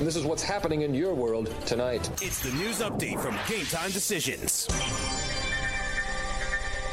And this is what's happening in your world tonight. It's the news update from Game Time Decisions.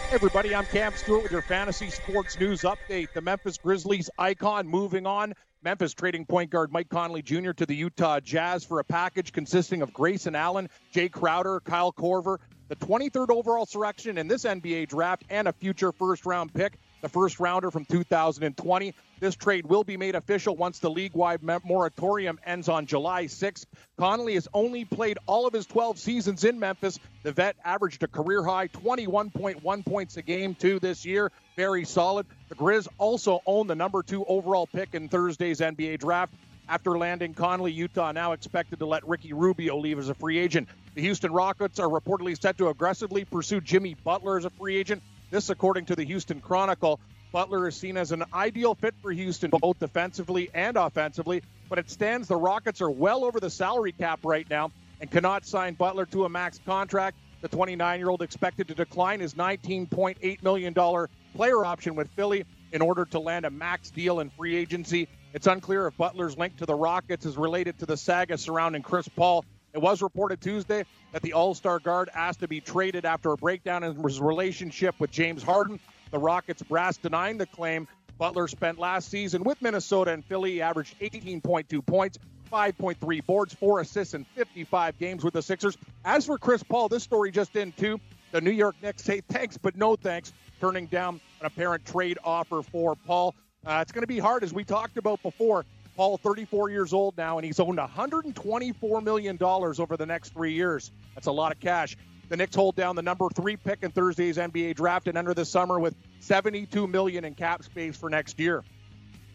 Hey everybody, I'm Cam Stewart with your fantasy sports news update. The Memphis Grizzlies icon moving on. Memphis trading point guard Mike Conley Jr. to the Utah Jazz for a package consisting of Grayson Allen, Jay Crowder, Kyle Korver, the 23rd overall selection in this NBA draft, and a future first round pick the first rounder from 2020. This trade will be made official once the league wide moratorium ends on July 6th. Conley has only played all of his 12 seasons in Memphis. The vet averaged a career high 21.1 points a game, too, this year. Very solid. The Grizz also own the number two overall pick in Thursday's NBA draft. After landing Conley, Utah now expected to let Ricky Rubio leave as a free agent. The Houston Rockets are reportedly set to aggressively pursue Jimmy Butler as a free agent. This, according to the Houston Chronicle, Butler is seen as an ideal fit for Houston, both defensively and offensively. But it stands the Rockets are well over the salary cap right now and cannot sign Butler to a max contract. The 29 year old expected to decline his $19.8 million player option with Philly in order to land a max deal in free agency. It's unclear if Butler's link to the Rockets is related to the saga surrounding Chris Paul it was reported Tuesday that the All Star guard asked to be traded after a breakdown in his relationship with James Harden. The Rockets brass denying the claim. Butler spent last season with Minnesota and Philly. He averaged 18.2 points, 5.3 boards, 4 assists, in 55 games with the Sixers. As for Chris Paul, this story just in too. The New York Knicks say thanks, but no thanks, turning down an apparent trade offer for Paul. Uh, it's going to be hard, as we talked about before. Paul, 34 years old now, and he's owned $124 million over the next three years. That's a lot of cash. The Knicks hold down the number three pick in Thursday's NBA draft and enter the summer with 72 million in cap space for next year.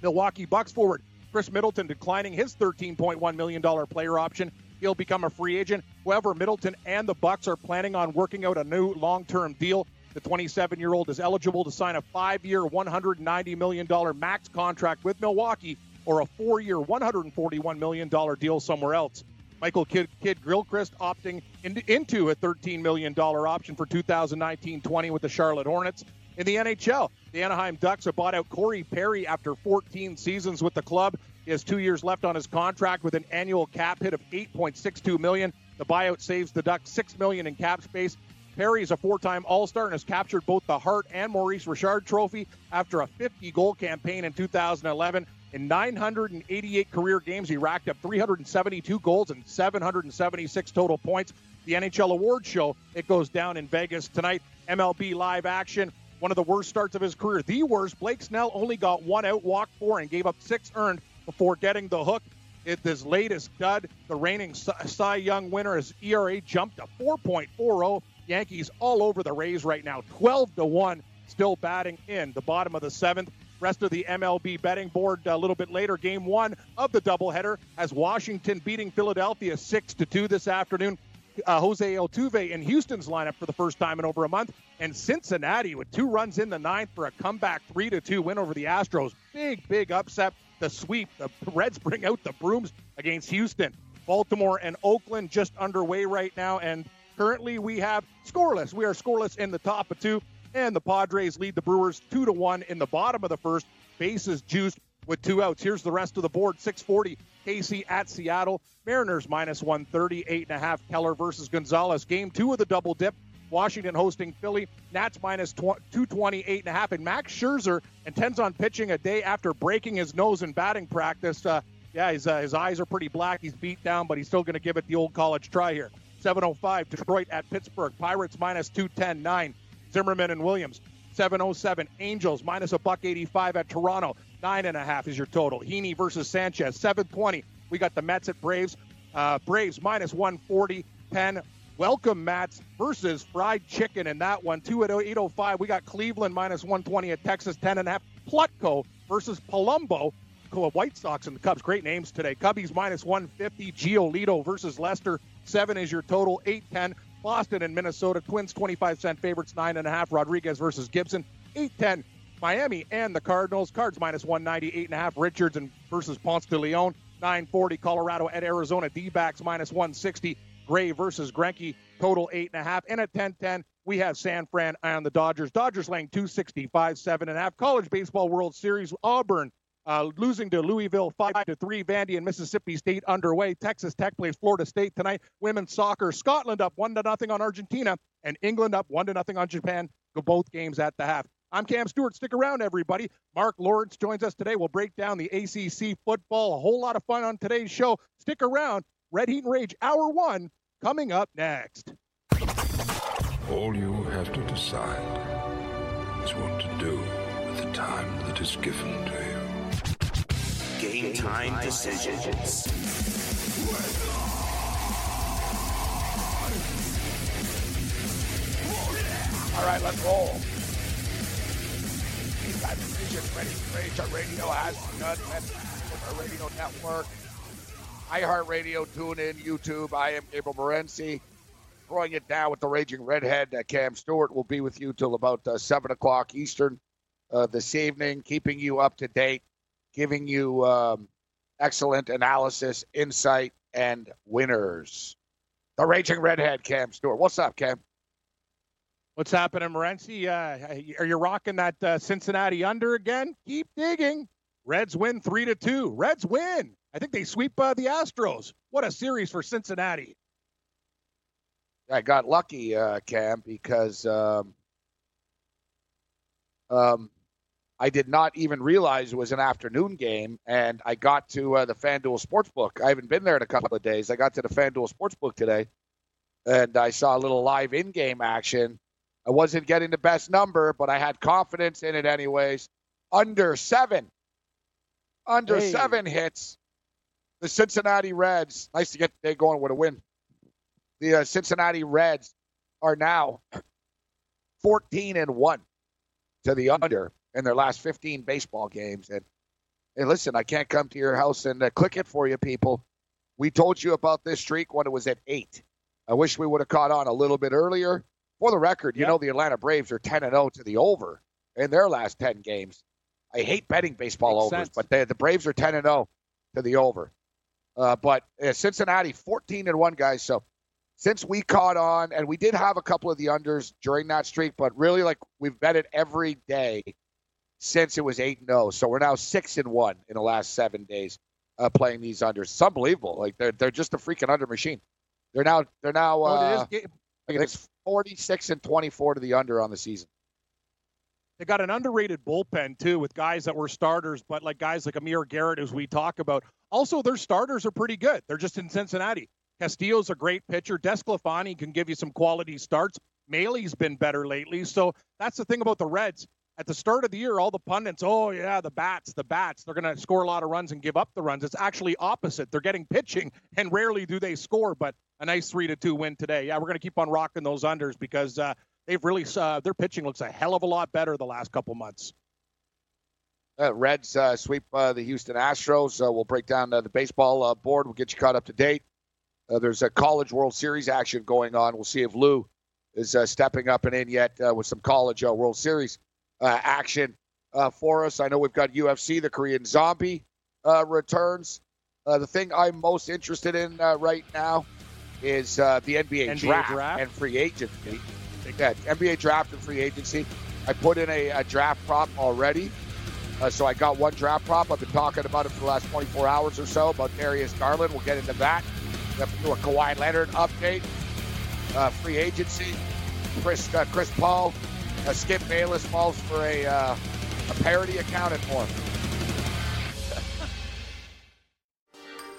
Milwaukee Bucks forward Khris Middleton declining his 13.1 million dollar player option. He'll become a free agent. However, Middleton and the Bucks are planning on working out a new long-term deal. The 27-year-old is eligible to sign a five-year, 190 million dollar max contract with Milwaukee or a four year, $141 million deal somewhere else. Michael Kidd, Kidd Gilchrist opting in, into a $13 million option for 2019 20 with the Charlotte Hornets. In the NHL, the Anaheim Ducks have bought out Corey Perry after 14 seasons with the club. He has two years left on his contract with an annual cap hit of 8.62 million. The buyout saves the Ducks six million in cap space. Perry is a four-time All-Star and has captured both the Hart and Maurice Richard Trophy after a 50-goal campaign in 2011. In 988 career games, he racked up 372 goals and 776 total points. The NHL Award Show, it goes down in Vegas tonight. MLB live action. One of the worst starts of his career. The worst. Blake Snell only got one out, walked four, and gave up six earned before getting the hook. It, this latest dud, the reigning Cy Young winner, his ERA jumped to 4.40. Yankees all over the Rays right now, 12 to 1, still batting in the bottom of the seventh. Rest of the MLB betting board a little bit later. Game one of the doubleheader has Washington beating Philadelphia 6 to 2 this afternoon. Uh, Jose Altuve in Houston's lineup for the first time in over a month, and Cincinnati with two runs in the ninth for a comeback three to two win over the Astros. Big, big upset. The sweep. The Reds bring out the brooms against Houston. Baltimore and Oakland just underway right now, and currently we have scoreless. We are scoreless in the top of two. And the Padres lead the Brewers two to one in the bottom of the first. Bases juiced with two outs. Here's the rest of the board: 640 KC at Seattle. Mariners minus 130, eight and a half. Keller versus Gonzalez. Game two of the double dip. Washington hosting Philly. Nats minus 220, eight and a half. And Max Scherzer intends on pitching a day after breaking his nose in batting practice. Uh, yeah, his, uh, his eyes are pretty black. He's beat down, but he's still going to give it the old college try here. 705 Detroit at Pittsburgh. Pirates minus 210, nine. Zimmerman and Williams. 707 Angels minus a buck 85 at Toronto. Nine and a half is your total. Heaney versus Sanchez. 720. We got the Mets at Braves. Uh, Braves minus 140. 10. Welcome Mats versus Fried Chicken in that one. Two 805. We got Cleveland minus 120 at Texas. 10 and a half. Plutko versus Palumbo. White Sox and the Cubs. Great names today. Cubbies minus 150. Giolito versus Lester. Seven is your total. 810. Boston and Minnesota. Twins 25 cent favorites, 9.5. Rodriguez versus Gibson, 8-10. Miami and the Cardinals. Cards minus 190, 8.5. Richards and versus Ponce de Leon, 940. Colorado at Arizona. D backs minus 160. Gray versus Greinke, total 8.5. And at 10-10, we have San Fran and the Dodgers. Dodgers laying 265, 7.5. College Baseball World Series, Auburn Uh, losing to Louisville five to three. Vandy and Mississippi State underway. Texas Tech plays Florida State tonight. Women's soccer. Scotland up one to nothing on Argentina, and England up one to nothing on Japan. Go both games at the half. I'm Cam Stewart. Stick around, everybody. Marc Lawrence joins us today. We'll break down the ACC football. A whole lot of fun on today's show. Stick around. Red Heat and Rage Hour One coming up next. All you have to decide is what to do with the time that is given to you. Game time decisions. All right, let's roll. Game time decisions ready. Our radio has begun. Our radio network, iHeartRadio, TuneIn, YouTube. I am Gabriel Morency. Throwing it down with the Raging Redhead. Uh, Cam Stewart will be with you till about uh, 7 o'clock Eastern uh, this evening, keeping you up to date, giving you um, excellent analysis, insight, and winners. The Raging Redhead, Cam Stewart. What's up, Cam? What's happening, Morency? Uh, are you rocking that uh, Cincinnati under again? Keep digging. Reds win three to two. Reds win. I think they sweep uh, the Astros. What a series for Cincinnati. I got lucky, uh, Cam, because um, um, I did not even realize it was an afternoon game, and I got to uh, the FanDuel Sportsbook. I haven't been there in a couple of days. I got to the FanDuel Sportsbook today, and I saw a little live in-game action. I wasn't getting the best number, but I had confidence in it anyways. Under seven, under Hey. seven hits. The Cincinnati Reds. Nice to get the day going with a win. The uh, Cincinnati Reds are now 14 and one to the under in their last 15 baseball games. And hey, listen, I can't come to your house and uh, click it for you, people. We told you about this streak when it was at eight. I wish we would have caught on a little bit earlier. For the record, you Yep. know the Atlanta Braves are 10 and 0 to the over in their last 10 games. I hate betting baseball Makes overs, sense. but they, the Braves are 10 and 0 to the over. Uh, but uh, Cincinnati 14 and 1 guys. So since we caught on, and we did have a couple of the unders during that streak, but really like we've bet it every day since it was 8 and 0. So we're now 6 and 1 in the last seven days uh, playing these unders. It's unbelievable. Like they're they're just a freaking under machine. They're now they're now uh, it is. Ga- it's 46 and 24 to the under on the season. They got an underrated bullpen too, with guys that were starters, but like guys like Amir Garrett, as we talk about. Also, their starters are pretty good. They're just in Cincinnati. Castillo's a great pitcher. Desclafani can give you some quality starts. Mahle's been better lately. So that's the thing about the Reds. At the start of the year, all the pundits, oh yeah, the bats, the bats, they're going to score a lot of runs and give up the runs. It's actually opposite. They're getting pitching, and rarely do they score. But a nice three to two win today. Yeah, we're going to keep on rocking those unders because uh, they've really uh, their pitching looks a hell of a lot better the last couple months. Uh, Reds uh, sweep uh, the Houston Astros. Uh, we'll break down the baseball board. We'll get you caught up to date. There's a college World Series action going on. We'll see if Lou is stepping up and in yet with some college World Series uh, action uh, for us. I know we've got UFC, the Korean Zombie uh, returns. Uh, the thing I'm most interested in uh, right now is uh, the NBA, NBA draft, draft. and free agency. Yeah, NBA draft and free agency. I put in a, a draft prop already. Uh, so I got one draft prop. I've been talking about it for the last 24 hours or so about Darius Garland. We'll get into that. We have to do a Kawhi Leonard update. Uh, free agency. Chris uh, Chris Paul, Skip Bayless falls for a uh, a parody account and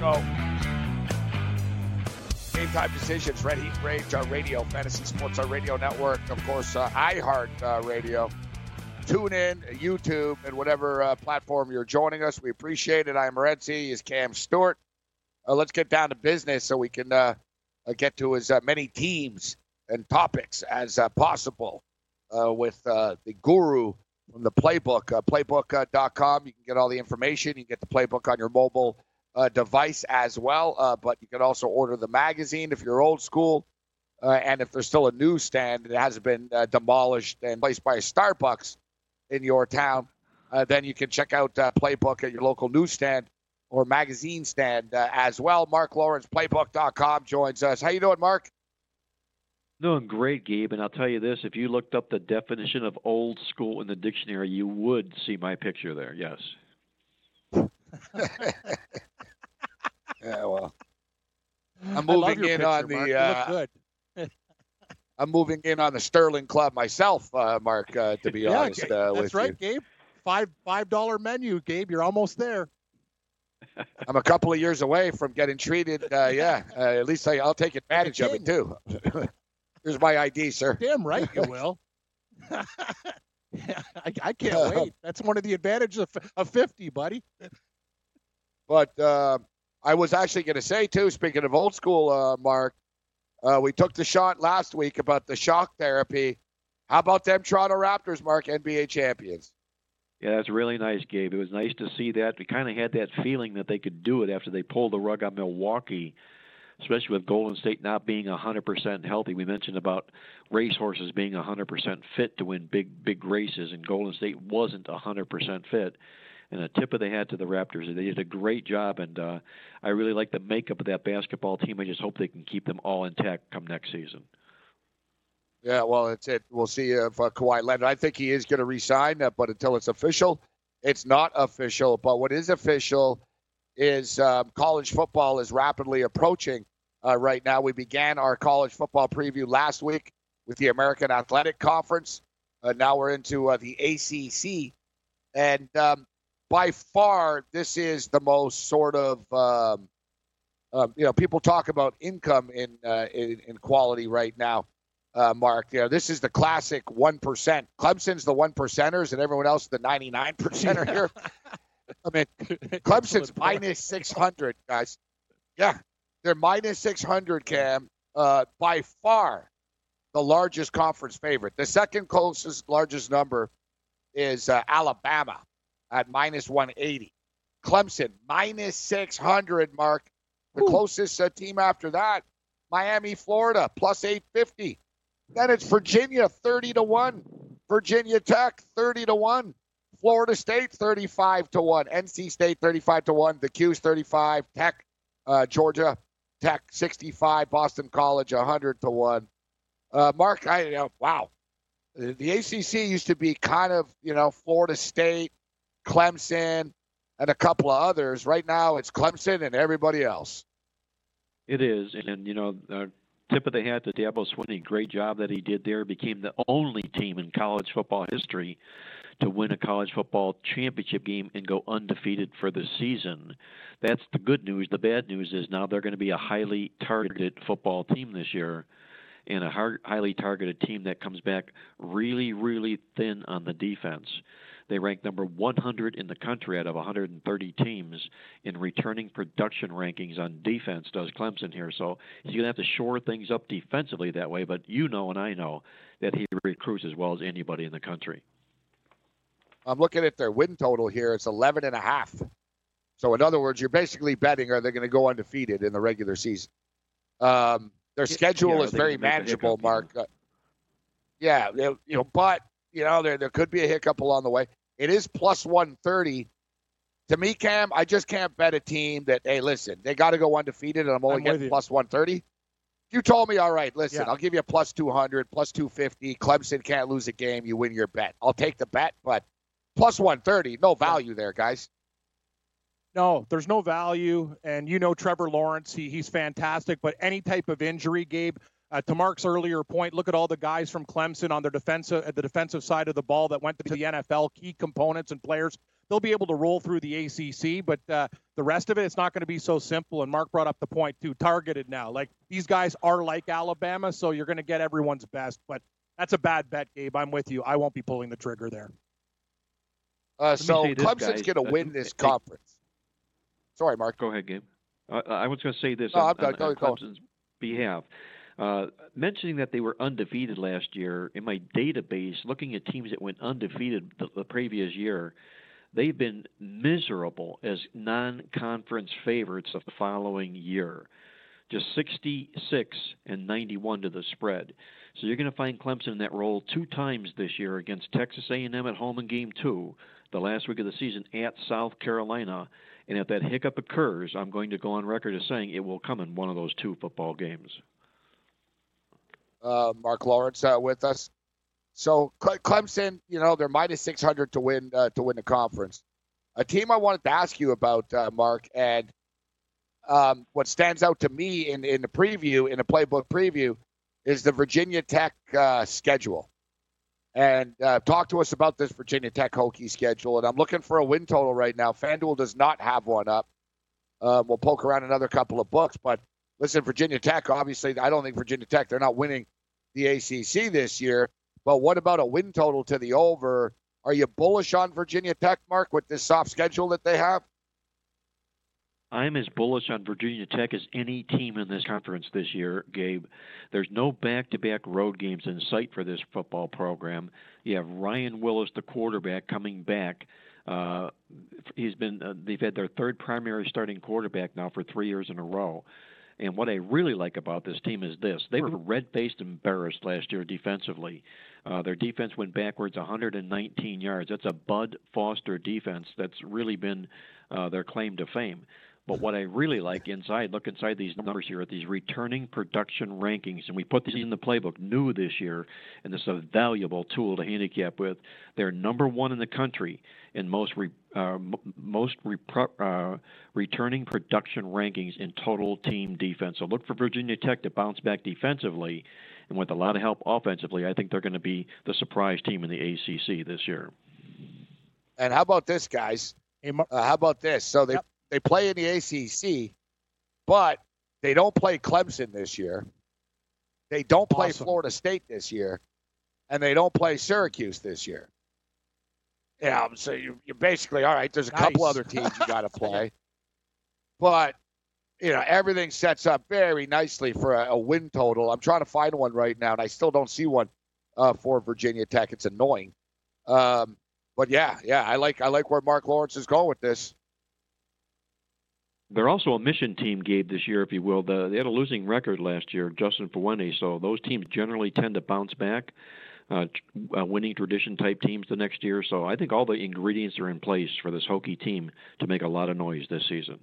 Go. Game time decisions, Red Heat Rage, our radio, Fantasy Sports, our radio network, of course, uh, iHeart uh, Radio. Tune in, YouTube, and whatever uh, platform you're joining us. We appreciate it. I'm Morency. Is Cam Stewart. uh, let's get down to business so we can uh, uh, get to as uh, many teams and topics as uh, possible uh, with uh, the guru from the playbook, uh, playbook.com. You can get all the information. You can get the playbook on your mobile uh, device as well, uh, but you can also order the magazine if you're old school. Uh, and if there's still a newsstand that hasn't been uh, demolished and placed by a Starbucks in your town, uh, then you can check out uh, Playbook at your local newsstand or magazine stand as well. Marc Lawrence, Playbook.com joins us. How you doing, Mark? Doing great, Gabe. And I'll tell you this: if you looked up the definition of old school in the dictionary, you would see my picture there. Yes. Yeah, well, I'm moving in picture, on Mark. the. You look Uh, good. I'm moving in on the Sterling Club myself, uh, Mark. Uh, to be Yeah, honest, uh, that's right, you, Gabe. Five five dollar menu, Gabe. You're almost there. I'm a couple of years away from getting treated. Uh, yeah, uh, at least I, I'll take advantage of it too. Here's my ID, sir. Damn right you will. I, I can't wait. That's one of the advantages of, of 50, buddy. But uh, I was actually going to say too. Speaking of old school, uh, Mark, uh, we took the shot last week about the shock therapy. How about them Toronto Raptors, Mark, NBA champions? Yeah, that's really nice, Gabe. It was nice to see that. We kind of had that feeling that they could do it after they pulled the rug on Milwaukee, especially with Golden State not being 100% healthy. We mentioned about racehorses being 100% fit to win big, big races, and Golden State wasn't 100% fit. And a tip of the hat to the Raptors. They did a great job, and uh, I really like the makeup of that basketball team. I just hope they can keep them all intact come next season. Yeah, well, it's it. We'll see if uh, Kawhi Leonard. I think he is going to resign, uh, but until it's official, it's not official. But what is official is um, college football is rapidly approaching. Uh, right now, we began our college football preview last week with the American Athletic Conference. Uh, now we're into uh, the ACC, and um, by far, this is the most sort of um, um, you know people talk about income in uh, in, in quality right now uh, Mark. You know, this is the classic one percent. Clemson's the one percenters, and everyone else the ninety nine percenter here. I mean, Clemson's minus six hundred, guys. Yeah, they're minus six hundred. Cam, uh, by far the largest conference favorite. The second closest largest number is uh, Alabama at minus one eighty. Clemson minus six hundred. Mark, the closest uh, team after that, Miami, Florida plus eight fifty. Then it's Virginia 30 to 1. Virginia Tech 30 to 1. Florida State 35 to 1. NC State 35 to 1. The Q's 35. Tech, uh, Georgia Tech 65. Boston College 100 to 1. Uh, Mark, I you know, wow. The ACC used to be kind of, you know, Florida State, Clemson, and a couple of others. Right now, it's Clemson and everybody else. It is, and you know, uh, tip of the hat to Dabo Swinney. Great job that he did there. Became the only team in college football history to win a college football championship game and go undefeated for the season. That's the good news. The bad news is now they're going to be a highly targeted football team this year, and a highly targeted team that comes back really, really thin on the defense. They rank number 100 in the country out of 130 teams in returning production rankings on defense, does Clemson here. So he's going to have to shore things up defensively that way, but you know and I know that he recruits as well as anybody in the country. I'm looking at their win total here. It's 11 and a half. So in other words, you're basically betting are they going to go undefeated in the regular season? Um, their schedule yeah, is very can make a manageable, hiccup, Mark. Uh, yeah, they- you know, but you know there there could be a hiccup along the way. It is plus 130. To me, Cam, I just can't bet a team that hey, listen, they got to go undefeated, and I'm only I'm getting plus 130. You told me, all right, listen, Yeah. I'll give you a plus 200, plus 250. Clemson can't lose a game. You win your bet. I'll take the bet, but plus 130, no value there, guys. No, there's no value, and you know Trevor Lawrence. He, he's fantastic, but any type of injury, Gabe. Uh, to Mark's earlier point, look at all the guys from Clemson on their defensive at the defensive side of the ball that went to the NFL, key components and players. They'll be able to roll through the ACC, but uh, the rest of it, it's not going to be so simple. And Mark brought up the point too, targeted now. Like these guys are like Alabama, so you're going to get everyone's best. But that's a bad bet, Gabe. I'm with you. I won't be pulling the trigger there. Uh, so Clemson's going to Uh, win this conference. Sorry, Mark. Go ahead, Gabe. Uh, I was going to say this no, on, on, on Clemson's behalf. Uh, mentioning that they were undefeated last year, in my database, looking at teams that went undefeated the, the previous year, they've been miserable as non conference favorites of the following year. Just 66 and 91 to the spread. So you're going to find Clemson in that role two times this year against Texas A&M at home in Game Two, the last week of the season at South Carolina. And if that hiccup occurs, I'm going to go on record as saying it will come in one of those two football games. Uh, Marc Lawrence uh, with us. So Clemson, you know, they're minus 600 to win uh, to win the conference. A team I wanted to ask you about, uh, Mark, and um, what stands out to me in, in the preview, in the playbook preview, is the Virginia Tech uh, schedule. And uh, talk to us about this Virginia Tech Hokie schedule. And I'm looking for a win total right now. FanDuel does not have one up. Um, we'll poke around another couple of books. But listen, Virginia Tech, obviously, I don't think Virginia Tech, they're not winning the ACC this year. But what about a win total to the over? Are you bullish on Virginia Tech, Mark, with this soft schedule that they have? I'm as bullish on Virginia Tech as any team in this conference this year, Gabe. There's no back to back road games in sight for this football program. You have Ryan Willis, the quarterback, coming back. Uh, he's been uh, they've had their third primary starting quarterback now for three years in a row. And what I really like about this team is this: they were red-faced embarrassed last year defensively. Uh, their defense went backwards 119 yards. That's a Bud Foster defense that's really been uh, their claim to fame. But what I really like inside, look inside these numbers here at these returning production rankings, and we put these in the playbook new this year, and this is a valuable tool to handicap with. They're number one in the country in most re, uh, most uh, returning production rankings in total team defense. So look for Virginia Tech to bounce back defensively, and with a lot of help offensively, I think they're going to be the surprise team in the ACC this year. And how about this, guys? uh, how about this? So they yep they play in the ACC, but they don't play Clemson this year. They don't play awesome. Florida State this year, and they don't play Syracuse this year. Yeah, so you, you're basically all right. There's a nice. couple other teams you got to play, but you know everything sets up very nicely for a, a, win total. I'm trying to find one right now, and I still don't see one uh, for Virginia Tech. It's annoying, um, but yeah, yeah, I like I like where Marc Lawrence is going with this. They're also a mission team, Gabe, this year, if you will. The, they had a losing record last year, Justin Fuente, so those teams generally tend to bounce back. Uh, uh, winning tradition type teams the next year. So I think all the ingredients are in place for this Hokie team to make a lot of noise this season.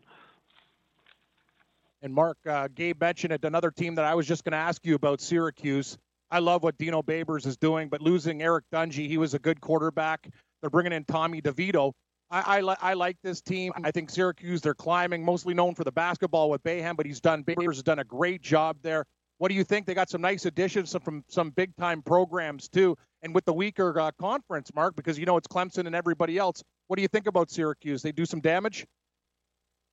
And Mark, uh, Gabe mentioned it. Another team that I was just going to ask you about, Syracuse. I love what Dino Babers is doing, but losing Eric Dungey, he was a good quarterback. They're bringing in Tommy DeVito. I, I, li- I, like this team. I think Syracuse, they're climbing, mostly known for the basketball with Boeheim, but he's done, Babers has done a great job there. What do you think? They got some nice additions from some big time programs, too. And with the weaker uh, conference, Mark, because you know it's Clemson and everybody else, what do you think about Syracuse? They do some damage?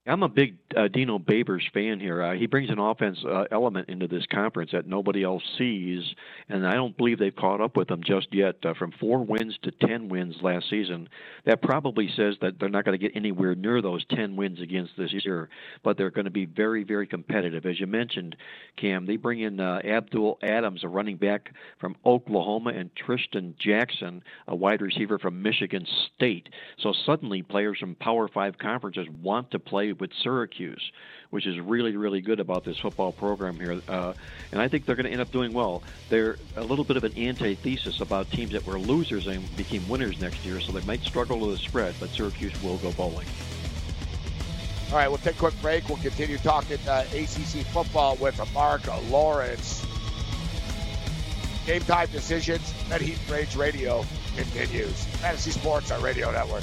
I'm a big uh, Dino Babers fan here. Uh, he brings an offense uh, element into this conference that nobody else sees, and I don't believe they've caught up with them just yet. Uh, from four wins to ten wins last season, that probably says that they're not going to get anywhere near those ten wins against this year, but they're going to be very, very competitive. As you mentioned, Cam, they bring in uh, Abdul Adams, a running back from Oklahoma, and Trishton Jackson, a wide receiver from Michigan State. So suddenly, players from Power Five conferences want to play with Syracuse, which is really, really good about this football program here. Uh, and I think they're going to end up doing well. They're a little bit of an antithesis about teams that were losers and became winners next year, so they might struggle with the spread, but Syracuse will go bowling. All right, we'll take a quick break. We'll continue talking uh, ACC football with Marc Lawrence. Game time decisions at Heat Rage Radio continues. Fantasy Sports, our radio network.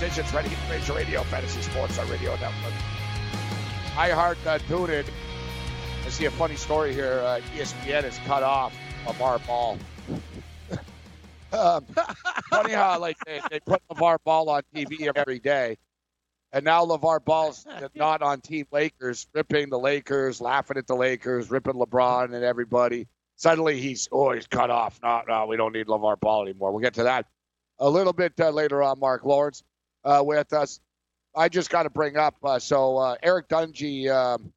Game time decisions ready to Razor Radio, Fantasy Sports on Radio Network. I heart uh, tune in. I see a funny story here. Uh, ESPN has cut off LeVar Ball. um, funny how like they, they put LeVar Ball on TV every day. And now LeVar Ball's not on Team Lakers, ripping the Lakers, laughing at the Lakers, ripping LeBron and everybody. Suddenly he's, oh, he's cut off. No, no, we don't need LeVar Ball anymore. We'll get to that a little bit uh, later on. Marc Lawrence uh, with us. I just got to bring up uh, so uh, Eric Dungey, um,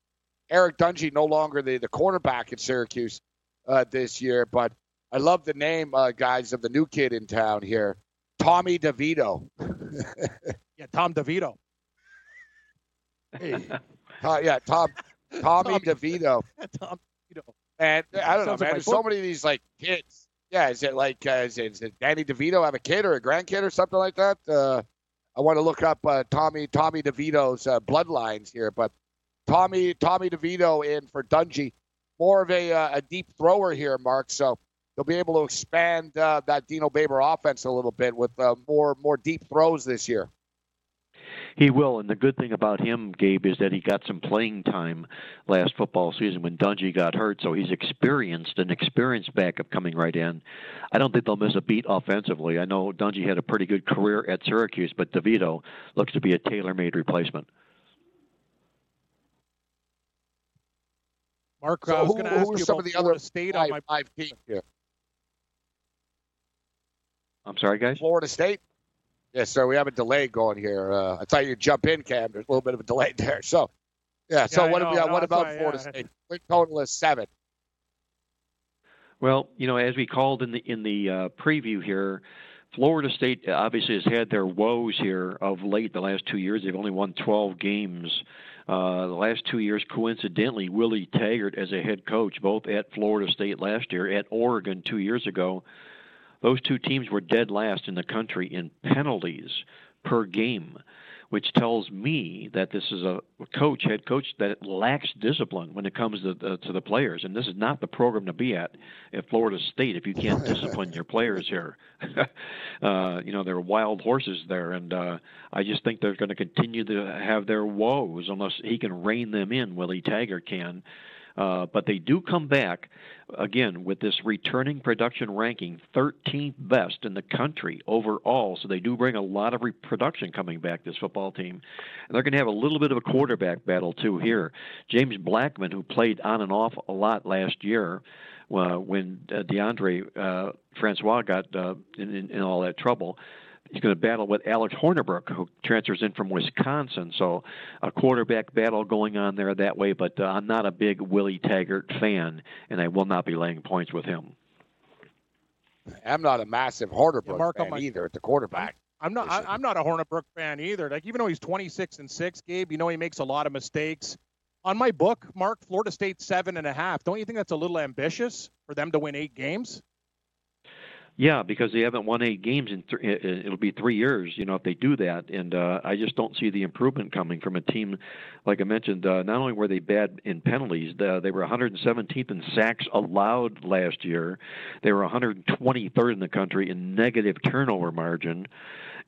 Eric Dungey, no longer the the quarterback at Syracuse uh, this year, but I love the name, uh, guys, of the new kid in town here, Tommy DeVito. Yeah, Tom DeVito. Hey, uh, yeah, Tom, Tommy Tom- DeVito. Tom DeVito. And I don't know, Sounds like man. my There's so many of these like kids. Yeah, is it like uh, is, it, is it Danny DeVito have a kid or a grandkid or something like that? Uh, I want to look up uh, Tommy Tommy DeVito's uh, bloodlines here, but Tommy Tommy DeVito in for Dungey, more of a uh, a deep thrower here, Mark. So they'll be able to expand uh, that Dino Baber offense a little bit with uh, more more deep throws this year. He will, and the good thing about him, Gabe, is that he got some playing time last football season when Dungey got hurt, so he's experienced, an experienced backup coming right in. I don't think they'll miss a beat offensively. I know Dungey had a pretty good career at Syracuse, but DeVito looks to be a tailor-made replacement. Mark, So I was who- going to ask are you some about of the Florida other State on my five teams here. I'm sorry, guys. Florida State. Yes, sir. We have a delay going here. Uh, I thought you'd jump in, Cam. There's a little bit of a delay there. So, yeah. So Yeah, I what, know. we, uh, No, what about why, Florida yeah. State? Win total is seven. Well, you know, as we called in the in the uh, preview here, Florida State obviously has had their woes here of late. The last two years, they've only won 12 games. Uh, the last two years, coincidentally, Willie Taggart as a head coach, both at Florida State last year, at Oregon two years ago. Those two teams were dead last in the country in penalties per game, which tells me that this is a coach, head coach, that lacks discipline when it comes to the, to the players. And this is not the program to be at at Florida State if you can't discipline your players here. uh, you know, they're wild horses there, and uh, I just think they're going to continue to have their woes unless he can rein them in. Willie Taggart can. Uh, but they do come back again with this returning production ranking 13th best in the country overall. So they do bring a lot of reproduction coming back this football team, and they're going to have a little bit of a quarterback battle too here. James Blackman, who played on and off a lot last year. Uh, when uh, Deondre uh, Francois got uh, in, in, in all that trouble, he's going to battle with Alex Hornibrook, who transfers in from Wisconsin. So a quarterback battle going on there that way. But uh, I'm not a big Willie Taggart fan, and I will not be laying points with him. I'm not a massive Hornibrook Yeah, Mark, fan I'm either at the quarterback. I'm not. I. I'm not a Hornibrook fan either. Like even though he's 26 and six, Gabe, you know he makes a lot of mistakes. On my book, Mark, Florida State seven and a half. Don't you think that's a little ambitious for them to win eight games? Yeah, because they haven't won eight games in th- it- it'll be three years. You know, if they do that, and uh, I just don't see the improvement coming from a team. Like I mentioned, uh, not only were they bad in penalties, they were 117th in sacks allowed last year. They were 123rd in the country in negative turnover margin,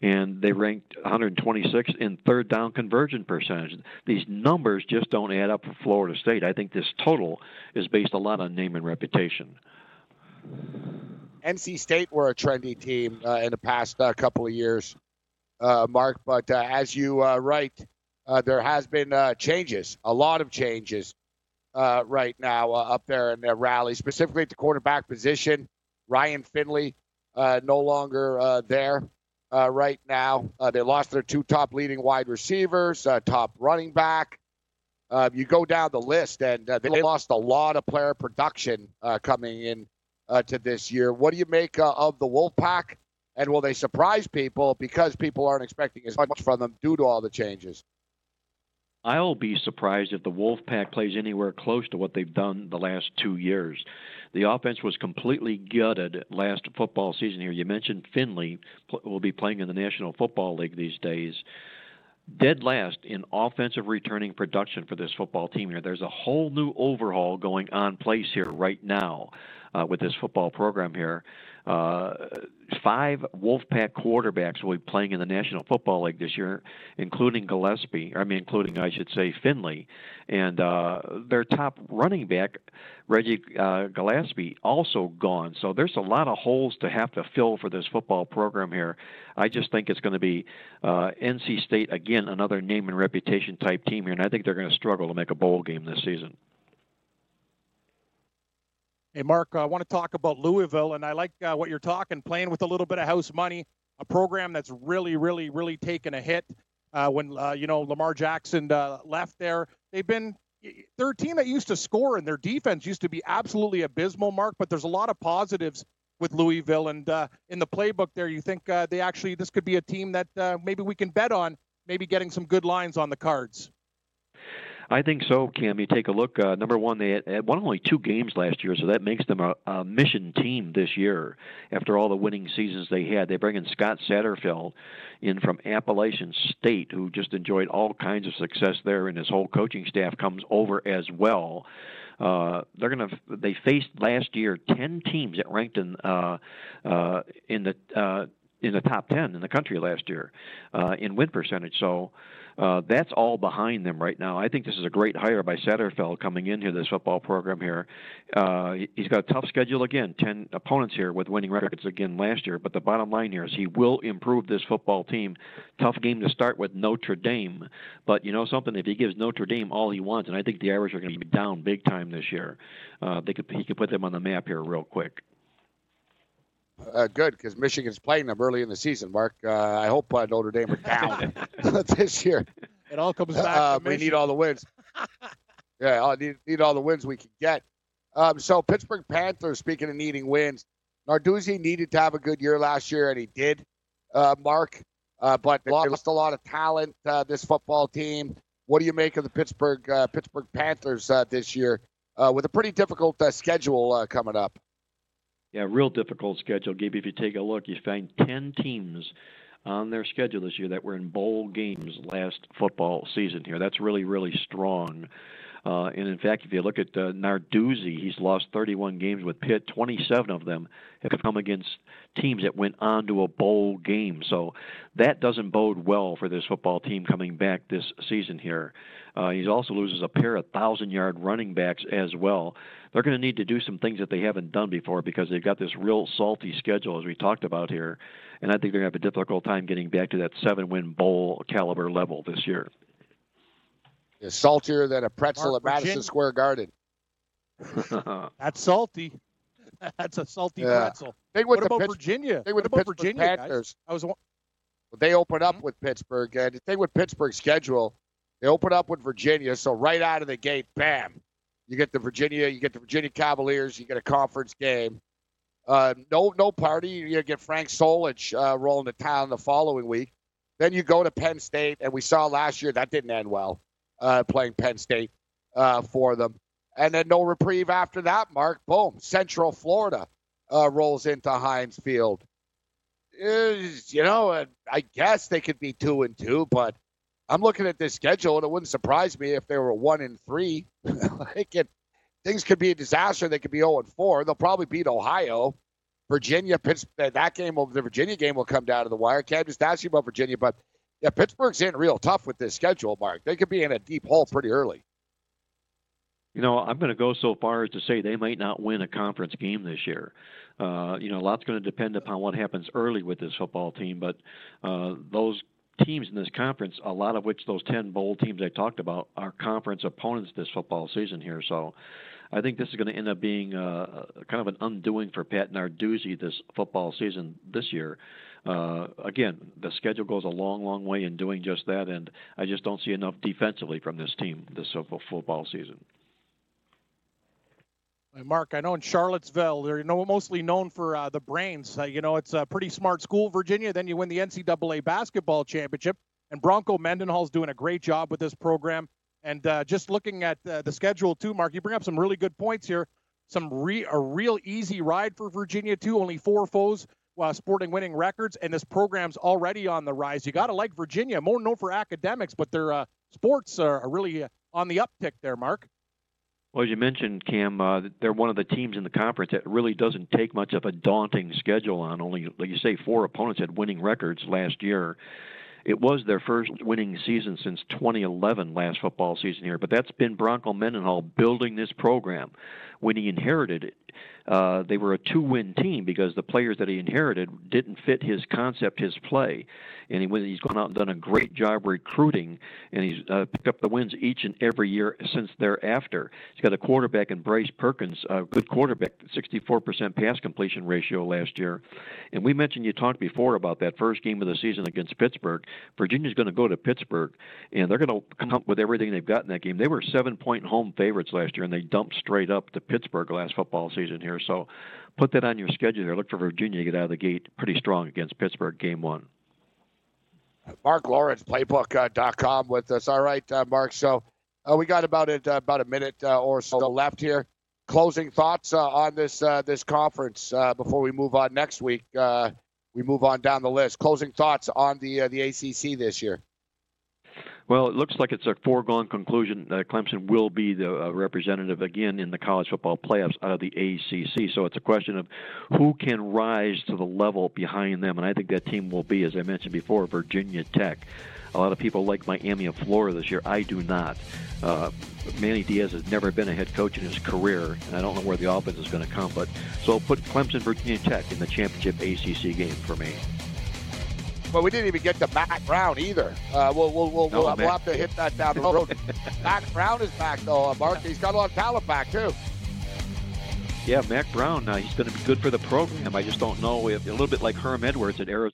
and they ranked 126th in third down conversion percentage. These numbers just don't add up for Florida State. I think this total is based a lot on name and reputation. NC State were a trendy team uh, in the past uh, couple of years, uh, Mark. But uh, as you uh, write, uh, there has been uh, changes, a lot of changes uh, right now uh, up there in the Raleigh, specifically at the quarterback position. Ryan Finley uh, no longer uh, there uh, right now. Uh, they lost their two top leading wide receivers, uh, top running back. Uh, you go down the list, and uh, they lost a lot of player production uh, coming in Uh, to this year. What do you make uh, of the Wolfpack? And will they surprise people because people aren't expecting as much from them due to all the changes? I'll be surprised if the Wolfpack plays anywhere close to what they've done the last two years. The offense was completely gutted last football season here. You mentioned Finley will be playing in the National Football League these days. Dead last in offensive returning production for this football team here. There's a whole new overhaul going on place here right now uh, with this football program here. Uh, five Wolfpack quarterbacks will be playing in the National Football League this year, including Gallaspy. I mean, including I should say Finley, and uh, their top running back, Reggie uh, Gallaspy, also gone. So there's a lot of holes to have to fill for this football program here. I just think it's going to be uh, NC State again, another name and reputation type team here, and I think they're going to struggle to make a bowl game this season. Hey, Mark, I want to talk about Louisville, and I like uh, what you're talking, playing with a little bit of house money, a program that's really, really, really taken a hit uh, when, uh, you know, Lamar Jackson uh, left there. They've been, they're a team that used to score, and their defense used to be absolutely abysmal, Mark, but there's a lot of positives with Louisville. And uh, in the playbook there, you think uh, they actually, this could be a team that maybe we can bet on, maybe getting some good lines on the cards. I think so, Cam. You take a look. Uh, number one, they had, won only two games last year, so that makes them a, a mission team this year. After all the winning seasons they had, they bring in Scott Satterfield in from Appalachian State, who just enjoyed all kinds of success there, and his whole coaching staff comes over as well. Uh, they're gonna. They faced last year ten teams that ranked in uh, uh, in the uh, in the top ten in the country last year uh, in win percentage. So uh, that's all behind them right now. I think this is a great hire by Satterfield coming in here, this football program here. Uh, he's got a tough schedule again, 10 opponents here with winning records again last year. But the bottom line here is he will improve this football team. Tough game to start with Notre Dame. But you know something? If he gives Notre Dame all he wants, and I think the Irish are going to be down big time this year, uh, they could, he could put them on the map here real quick. Uh, good because Michigan's playing them early in the season. Mark, uh, I hope uh, Notre Dame are down this year. It all comes back. Uh, we need all the wins. yeah, I need, need all the wins we can get. Um, so Pittsburgh Panthers. Speaking of needing wins, Narduzzi needed to have a good year last year, and he did. Uh, Mark, uh, but they lost a lot of talent. this football team. What do you make of the Pittsburgh Pittsburgh Panthers this year, with a pretty difficult schedule coming up? Yeah, real difficult schedule, Gabe. If you take a look, you find 10 teams on their schedule this year that were in bowl games last football season here. That's really, really strong. Uh, and in fact, if you look at uh, Narduzzi, he's lost 31 games with Pitt. 27 of them have come against teams that went on to a bowl game. So that doesn't bode well for this football team coming back this season here. Uh, he also loses a pair of thousand yard running backs as well. They're going to need to do some things that they haven't done before because they've got this real salty schedule, as we talked about here. And I think they're going to have a difficult time getting back to that seven win bowl caliber level this year. It's saltier than a pretzel Mark, at Madison Virginia. Square Garden. That's salty. That's a salty yeah. pretzel. what about Pitts- Virginia? They what about Virginia, Panthers. Guys? I was. They open up mm-hmm. with Pittsburgh, and the thing with Pittsburgh's schedule, they open up with Virginia, so right out of the gate, bam, you get the Virginia, you get the Virginia Cavaliers, you get a conference game. Uh, no, no party. You get Frank Solich uh, rolling to town the following week. Then you go to Penn State, and we saw last year that didn't end well, uh, playing Penn State uh, for them. And then no reprieve after that. Mark, boom, Central Florida uh, rolls into Heinz Field. Is, you know, I guess they could be two and two, but I'm looking at this schedule, and it wouldn't surprise me if they were one and three. like it, things could be a disaster. They could be 0 and 4. They'll probably beat Ohio. Virginia, Pittsburgh, that game, will, the Virginia game will come down to the wire. Can't just ask you about Virginia, but yeah, Pittsburgh's in real tough with this schedule, Mark. They could be in a deep hole pretty early. You know, I'm going to go so far as to say they might not win a conference game this year. Uh, you know, a lot's going to depend upon what happens early with this football team, but uh, those teams in this conference, a lot of which those 10 bowl teams I talked about are conference opponents this football season here. So I think this is going to end up being uh, kind of an undoing for Pat Narduzzi this football season this year. uh, again, the schedule goes a long, long way in doing just that, and I just don't see enough defensively from this team this football season. Mark, I know in Charlottesville they're mostly known for uh, the brains. Uh, you know, it's a pretty smart school, Virginia. Then you win the NCAA basketball championship, and Bronco Mendenhall's doing a great job with this program. And uh, just looking at uh, the schedule too, Mark, you bring up some really good points here. Some re- a real easy ride for Virginia too. Only four foes while sporting winning records, and this program's already on the rise. You got to like Virginia, more known for academics, but their uh, sports are really uh, on the uptick there, Mark. Well, as you mentioned, Cam, uh, they're one of the teams in the conference that really doesn't take much of a daunting schedule on. Only, like you say, four opponents had winning records last year. It was their first winning season since 2011, last football season here. But that's been Bronco Mendenhall building this program. When he inherited it, uh, they were a two-win team because the players that he inherited didn't fit his concept, his play, and he, he's gone out and done a great job recruiting, and he's uh, picked up the wins each and every year since thereafter. He's got a quarterback in Bryce Perkins, a good quarterback, 64% pass completion ratio last year, and we mentioned you talked before about that first game of the season against Pittsburgh. Virginia's going to go to Pittsburgh, and they're going to come up with everything they've got in that game. They were seven-point home favorites last year, and they dumped straight up to Pittsburgh last football season here. So put that on your schedule there. Look for Virginia to get out of the gate pretty strong against Pittsburgh game one. Marc Lawrence, playbook.com with us. All right, uh, Marc. So uh, we got about it, uh, about a minute uh, or so left here. Closing thoughts uh, on this uh, this conference before we move on next week. we move on down the list. Closing thoughts on the the ACC this year. Well, it looks like it's a foregone conclusion that Clemson will be the uh, representative again in the college football playoffs out of the ACC. So it's a question of who can rise to the level behind them, and I think that team will be, as I mentioned before, Virginia Tech. A lot of people like Miami of Florida this year. I do not. Uh, Manny Diaz has never been a head coach in his career, and I don't know where the offense is going to come. But so I'll put Clemson, Virginia Tech in the championship ACC game for me. Well, we didn't even get to Mack Brown either. Uh, we'll, we'll, we'll, no, we'll, we'll, have to hit that down the road. Mack Brown is back, though, uh, Marc. He's got a lot of talent back, too. Yeah, Mack Brown, uh, he's going to be good for the program. I just don't know if a little bit like Herm Edwards at Arizona.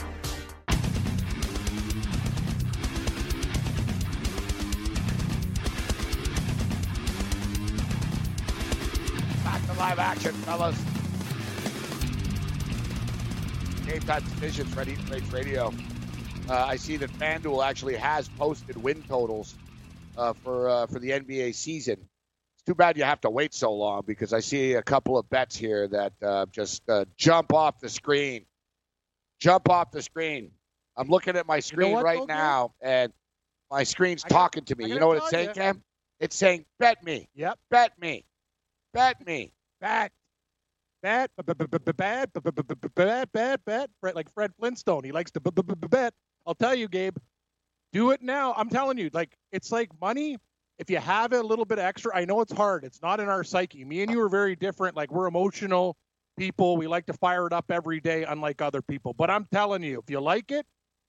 Action, fellas. Game time decisions, Ready Trades Radio. Uh, I see that FanDuel actually has posted win totals uh, for uh, for the NBA season. It's too bad you have to wait so long because I see a couple of bets here that uh, just uh, jump off the screen. Jump off the screen. I'm looking at my screen you know right now, and my screen's talking to me. You know what it's saying, you. Cam? It's saying, "Bet me." Yep. Bet me. Bet me. Bad. Bad, bad, bad, bad, bad, like Fred Flintstone. He likes to bet. I'll tell you, Gabe, do it now. I'm telling you, like it's like money. If you have a little bit extra, I know it's hard. It's not in our psyche. Me and you are very different. Like we're emotional people. We like to fire it up every day, unlike other people. But I'm telling you, if you like it,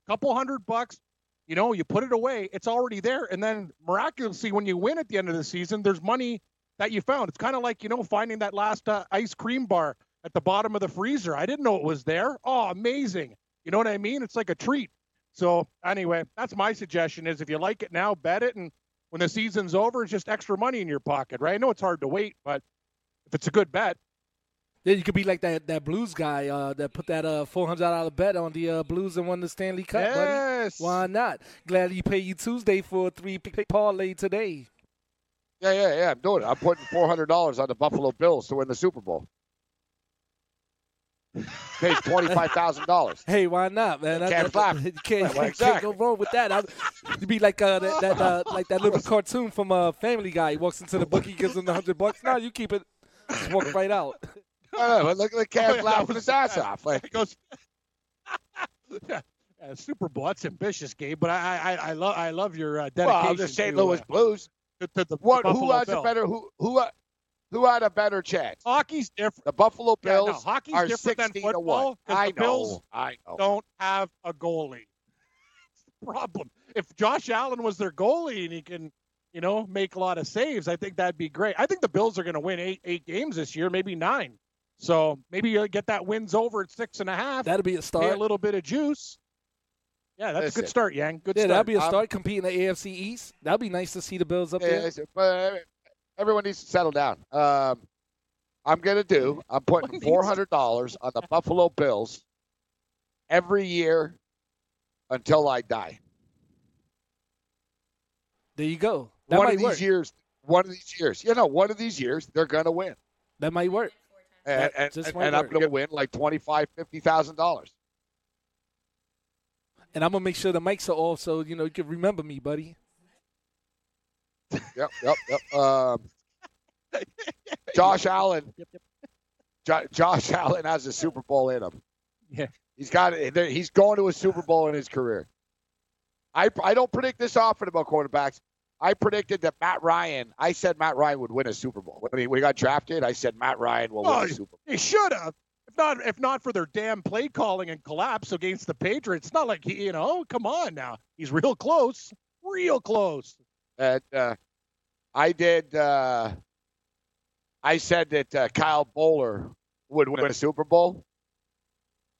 a couple hundred bucks, you know, you put it away, it's already there. And then miraculously, when you win at the end of the season, there's money that you found. It's kind of like, you know, finding that last uh, ice cream bar at the bottom of the freezer. I didn't know it was there. Oh, amazing. You know what I mean? It's like a treat. So anyway, that's my suggestion is if you like it now, bet it. And when the season's over, it's just extra money in your pocket, right? I know it's hard to wait, but if it's a good bet. Then you could be like that that Blues guy uh, that put that uh, four hundred dollar bet on the uh, Blues and won the Stanley Cup, yes. buddy. Why not? Glad he paid you Tuesday for a three parlay today. Yeah, yeah, yeah. I'm doing it. I'm putting four hundred dollars on the Buffalo Bills to win the Super Bowl. Pays twenty five thousand dollars. Hey, why not, man? Can't flap. You can't, well, exactly. can't go wrong with that. I'll, you'd be like uh, that, that uh, like that little cartoon from uh, Family Guy. He walks into the bookie, gives him the hundred bucks. Now you keep it. Just walk right out. Oh, look at the cat laughing his ass off. Like, goes, Uh, Super Bowl. That's ambitious, Gabe. But I, I, I love, I love your uh, dedication. Well, the St. to, Louis uh, Blues. To, to the What? Buffalo Who has Bills. a better? Who? Who? Who had a better chance? Hockey's different. The Buffalo Yeah, no, Bills hockey's are different than 16 to football, I the Bills know. I know. Don't have a goalie. It's the problem. If Josh Allen was their goalie and he can, you know, make a lot of saves, I think that'd be great. I think the Bills are going to win eight eight games this year, maybe nine. So maybe you get that wins over at six and a half. That'd be a pay start. a little bit of juice. Yeah, that's a good start, Yang. Good start. yeah, start. that'd be a I'm- start competing in the AFC East. That'd be nice to see the Bills up Yeah, there. it's- but everyone needs to settle down. Um, I'm gonna do. I'm putting four hundred dollars on the Buffalo Bills every year until I die. There you go. That one might of these work. years. One of these years. You know, one of these years they're gonna win, That might work. and, and, and, might and I'm gonna win like twenty five, fifty thousand dollars. And I'm gonna make sure the mics are off so you know you can remember me, buddy. Yep, yep, yep. Um, Josh Allen. Yep, Jo- Josh Allen has a Super Bowl in him. Yeah. He's got it. He's going to a Super Bowl in his career. I I don't predict this often about quarterbacks. I predicted that Matt Ryan. I said Matt Ryan would win a Super Bowl when he, when he got drafted. I said Matt Ryan will Oh, win a Super Bowl. He should have. If not, if not for their damn play calling and collapse against the Patriots, it's not like he, you know, come on now. He's real close, real close. And uh, I did. Uh, I said that uh, Kyle Boller would win a Super Bowl,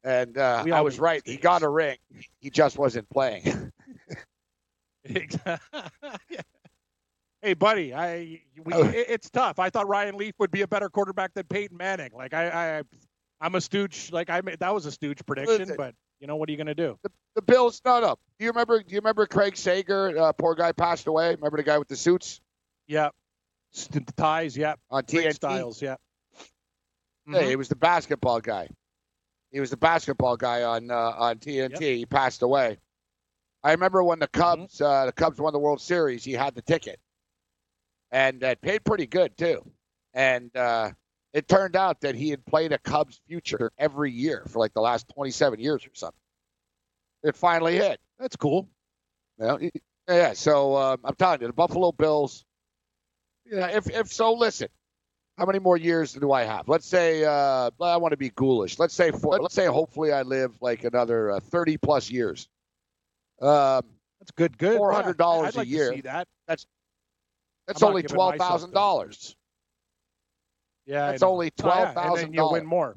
and uh, I was right. He got a ring. He just wasn't playing. hey, buddy, I we, Oh. it- it's tough. I thought Ryan Leaf would be a better quarterback than Peyton Manning. Like I, I I'm a stooge. Like I made, that was a stooge prediction, Listen. but you know what are you gonna do? the Bills. not up. Do you remember? Do you remember Craig Sager? Uh, poor guy passed away. Remember the guy with the suits Yeah, the ties. Yeah, on TNT? styles. Yeah. Yeah, Mhm. he was the basketball guy. He was the basketball guy on uh, on TNT. He passed away. I remember when the Cubs uh, the Cubs won the World Series. He had the ticket, and uh, paid pretty good too. And uh, it turned out that he had played a Cubs future every year for like the last twenty seven years or something. It finally hit. That's cool. You know, yeah. So um, I'm telling you, the Buffalo Bills. Yeah. If if so, listen. How many more years do I have? Let's say uh, I want to be ghoulish. Let's say four, let's say hopefully I live like another uh, 30 plus years. Um, That's good. Good. $400 Yeah, I'd a like to year. see that. that's I'm only twelve thousand dollars. Yeah, it's That's know. only Oh, yeah, $12,000. And then you win more.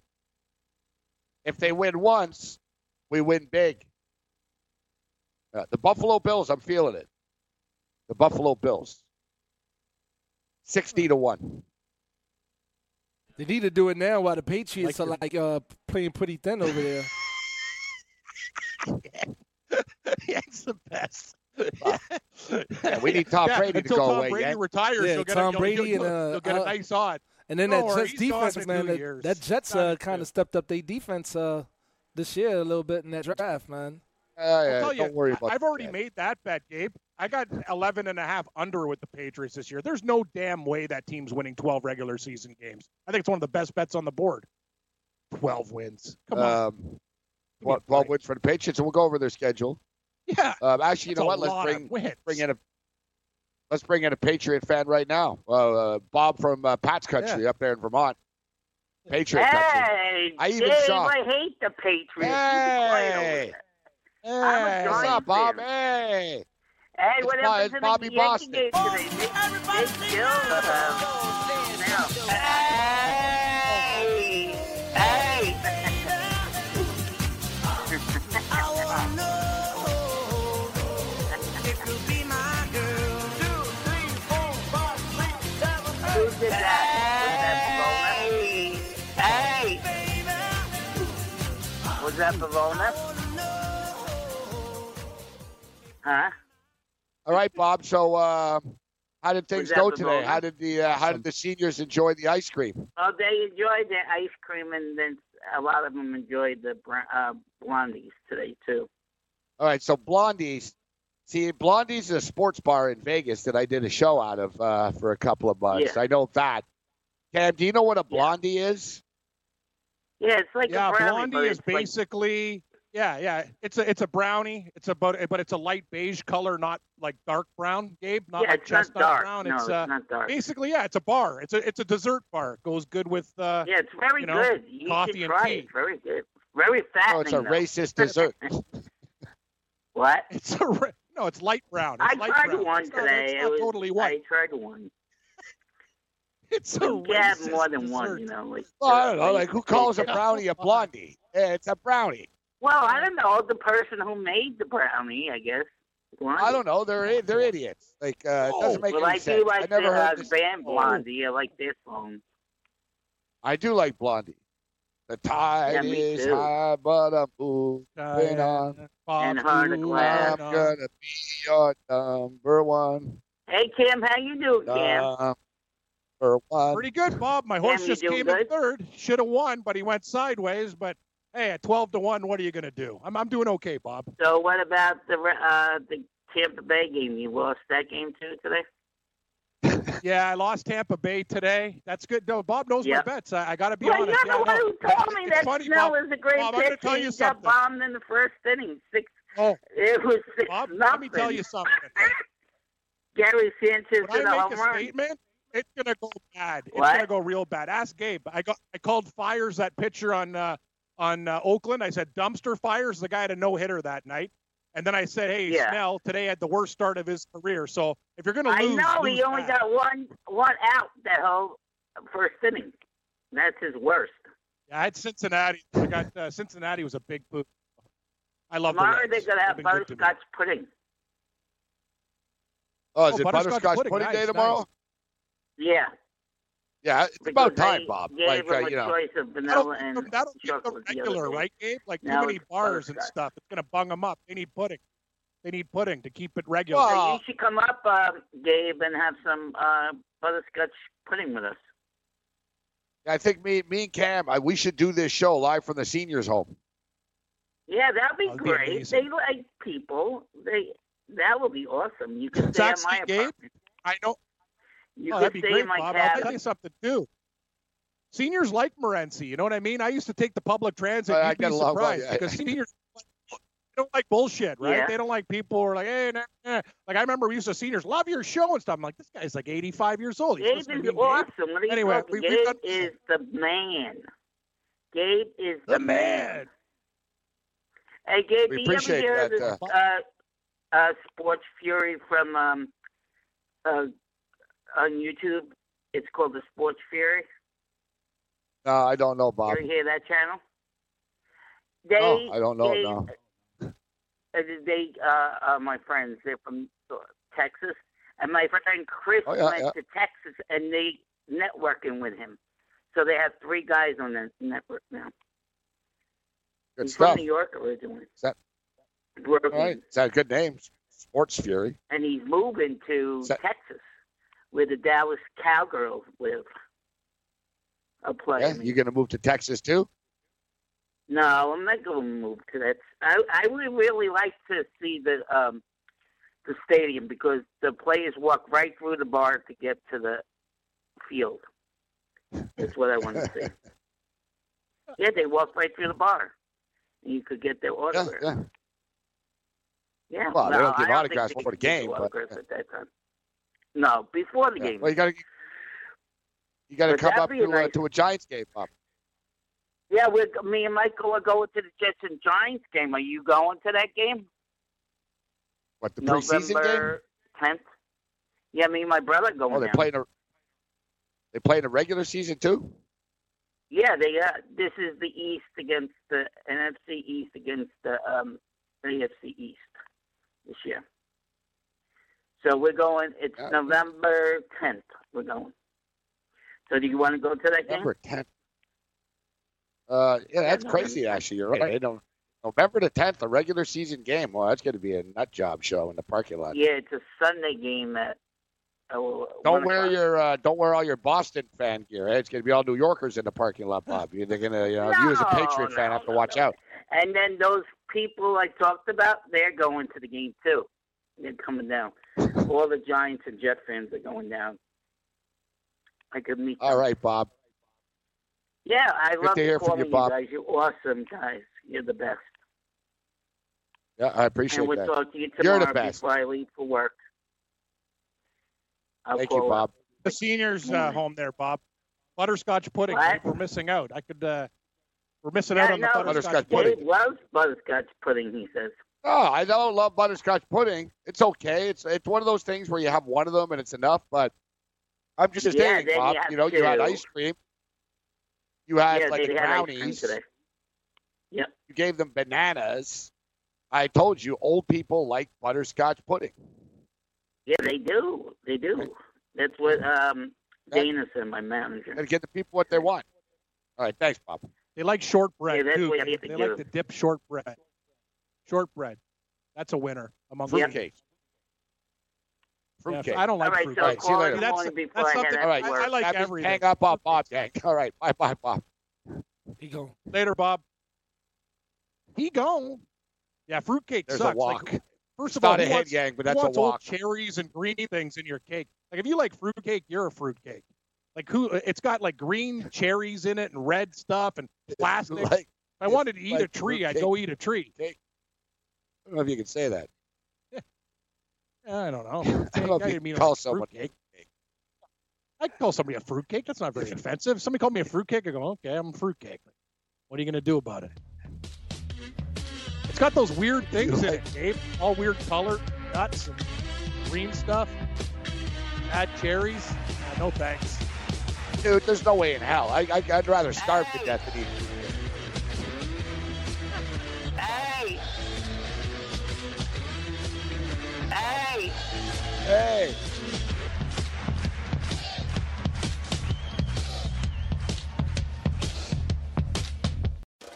If they win once, we win big. Uh, the Buffalo Bills, I'm feeling it. The Buffalo Bills, sixty to one. They need to do it now while the Patriots Like are like uh, playing pretty thin over there. yeah, it's the best. Yeah, we need Tom Yeah, Brady to go Tom away. Brady yeah? retires. Yeah, you'll get Tom a, Brady you'll, you'll, and, uh, you'll get a uh, nice odd. And then No that Jets defense, man, that, that Jets uh, kind of stepped up their defense uh, this year a little bit in that draft, man. Uh, I'll yeah, tell don't you, worry about I've already that. made that bet, Gabe. I got 11 and a half under with the Patriots this year. There's no damn way that team's winning 12 regular season games. I think it's one of the best bets on the board. 12 wins. Come on. Um, Give me a 12, 12 wins for the Patriots, and we'll go over their schedule. Yeah. Um, actually, you know what? Let's bring bring in a let's bring in a Patriot fan right now. Uh, uh, Bob from uh, Pat's country up there in Vermont. Patriot country. Hey, I even Dave, saw- I hate the Patriots. You be quiet over Hey, there. I'm hey, what's up, Bob? fan. Hey, Hey, It's what happened it's to Bobby the Yankee Boston. game today? They, they still, uh, now. Pavona? Huh? all right, Bob. So, uh, how did things go today? How did the uh, how did the seniors enjoy the ice cream? Oh, they enjoyed the ice cream, and then a lot of them enjoyed the uh, blondies today too. All right, so Blondie's. See, Blondie's is a sports bar in Vegas that I did a show out of uh, for a couple of months. Yeah. I know that. Cam, do you know what a Blondie is? Yeah, it's like yeah, a brownie, Blondie is it's like- basically Yeah, yeah. It's a it's a brownie. It's about but it's a light beige color, not like dark brown, Gabe. Not yeah, like it's not chestnut dark. brown. No, it's it's uh, not dark. basically yeah, it's a bar. It's a it's a dessert bar. It goes good with uh Yeah, it's very you know, good. You coffee and try tea. it. Very good. Very Oh, fattening. it's a though. racist dessert. What? it's a ra- no, it's light brown. It's I light tried brown. one It's not- today. it's it was, totally white. I tried one. It's a You can have racist more than one, you know. Like, Well, I don't know. Like, who calls a brownie a blondie? Yeah, it's a brownie. Well, I don't know. The person who made the brownie, I guess. Blondie. I don't know. They're they're idiots. Like, uh, it doesn't make well, any I sense. do like I never the heard uh, this. band Oh. Blondie. I like their song. I do like Blondie. The tide Yeah, is too. high, but I'm moving Diana, on. And Bob Heart of Dylan, Glass. I'm gonna be your number one. Hey, Kim, how you doing, Cam? Number one. Pretty good, Bob. My horse Cam, just doing came in third. Should have won, but he went sideways. But hey, at twelve to one, what are you gonna do? I'm I'm doing okay, Bob. So, what about the uh, the Tampa Bay game? You lost that game too today. Yeah, I lost Tampa Bay today. That's good. No, Bob knows Yep. my bets. I, I got to be well, honest. you're the Yeah, one no. who told me that funny, Snell Bob. was a great Bob, I'm gonna tell you he something. got bombed in the first inning. Six. Oh, It was six Bob, nothing. let me tell you something. Gary Sanchez When hit a I make a run. statement, it's gonna go bad. It's What? gonna go real bad. Ask Gabe. I got I called fires that pitcher on uh, on uh, Oakland. I said dumpster fires. The guy had a no hitter that night. And then I said, hey, Yeah. Snell today had the worst start of his career. So if you're gonna I know lose he only bad. got one one out that whole first inning. That's his worst. Yeah, I had Cincinnati. I got uh, Cincinnati was a big boot. I love Tomorrow the they're Reds. gonna have They've been good to me. butterscotch pudding. Oh, is Oh, it butterscotch butterscotch pudding. pudding, Nice, day tomorrow? nice. Yeah. Yeah, it's because about time, Bob. Like, uh, you know, choice of That'll, and that'll keep them chocolate the regular, right, Gabe? Like too many bars and stuff. It's gonna bung them up. They need pudding. They need pudding to keep it regular. Well, you should come up, uh, Gabe, and have some uh, butterscotch pudding with us. I think me, me and Cam, I, we should do this show live from the seniors' home. Yeah, that'd be That'd great. amazing. they like people. They that would be awesome. You could It's stay at my Gabe, apartment. I know. You oh, could that'd be stay great, in my Bob. I'll tell you something too. Seniors like Morency. You know what I mean? I used to take the public transit. I- I You'd be get surprised because seniors they don't like bullshit, right? Yeah. They don't like people who are like, hey, nah, nah. like I remember we used to seniors love your show and stuff. I'm like, this guy's like 85 years old. He's Gabe is to me, Gabe. awesome. What are you Anyway, talking? we- we've Gabe done- is the man. Gabe is the, The man. Hey, Gabe, We do you ever appreciate hear that, this uh, uh, Sports Fury from um, uh, on YouTube? It's called the Sports Fury. No, I don't know, Bob. You ever hear that channel? They, No, I don't know, They, no. uh, They, uh, are my friends. They're from uh, Texas, and my friend Chris Oh, yeah, went yeah. to Texas, and they networking with him. So they have three guys on the network now. Good He's stuff. from New York originally. Is that- Brooklyn. All right, it's a good name, Sports Fury. and he's moving to that- Texas, where the Dallas Cowgirls live. A play. Yeah, you going to move to Texas too? No, I'm not going to move to that. I I would really like to see the um the stadium because the players walk right through the bar to get to the field. That's what I want to see. yeah, they walk right through the bar. And you could get their Yeah, autograph. yeah. Yeah. Well, they don't give autographs before the game, but- autographs at that time. No, before the Yeah. game. Well, you got to you got to come up to uh, to a Giants game, Bob. Yeah, we're, me and Michael are going to the Jets and Giants game. Are you going to that game? What the preseason game? November 10th. Yeah, me and my brother going Oh, they're playing a they playing a regular season too. Yeah, they. Uh, this is the East against the NFC East against the um, AFC East this year. So we're going. It's Yeah. November 10th. We're going. So do you want to go to that game? November 10th. Uh, yeah, that's November crazy. Actually, you're right. They don't. November the 10th, a regular season game. Well, that's going to be a nut job show in the parking lot. Yeah, it's a Sunday game at. Oh, Don't wear your uh, don't wear all your Boston fan gear. eh? It's going to be all New Yorkers in the parking lot, Bob. You're going to, you know, you as a No, Patriot fan have to no, watch no. out. And then those people I talked about, they're going to the game too. They're coming down. All the Giants and Jet fans are going down. I could meet them. All right, Bob. Yeah, I Good love to hear from you, Bob. guys. You're awesome guys. You're the best. Yeah, I appreciate and we'll that. talk to you You're the tomorrow best. before I leave for work. I'll Thank you, Bob. up. The seniors uh, home there, Bob. Butterscotch pudding. What? We're missing out. I could. Uh, we're missing Yeah, out on the no, butterscotch, Butterscotch pudding. pudding. Dave loves butterscotch pudding, he says. No, I don't love butterscotch pudding. It's okay. It's it's one of those things where you have one of them and it's enough. But I'm just Yeah, saying, then you have You know, you had ice cream. You had yeah, like they the had ice cream brownies. Yep. You gave them bananas. I told you, old people like butterscotch pudding. Yeah, they do. They do. That's what um, That- Dana said, my manager. And get the people what they want. All right, thanks, Bob. They like shortbread Yeah, that's too. what you They have to like do. to dip shortbread. Shortbread. That's a winner among Yeah. Fruitcake. Yeah, Fruitcake. I don't like All right, fruit. so All right, see you later. in That's- that's something- All right, I- I like Now, everything. Hang up on Bob, Hank. All right, bye, bye, Bob. He go. Later, Bob. He gone. Yeah, fruitcake There's sucks. a walk. Like, first It's of all, not a head yang, but that's a wants old walk. cherries and green things in your cake? Like, if you like fruitcake, you're a fruitcake. Like, who? It's got like green cherries in it and red stuff and plastic. Like, if I wanted to eat a tree, I'd go eat a tree. I don't know if you can say that. I don't know. I don't know if you mean can call like someone fruitcake. I can call somebody a fruitcake. That's not very offensive. Somebody called me a fruitcake. I go, okay, I'm a fruitcake. What are you going to do about it? It's got those weird things in it, Gabe. All weird color, nuts, and green stuff. Add cherries. Uh, no thanks. Dude, there's no way in hell. I, I, I'd rather starve to death than eat Hey! Hey.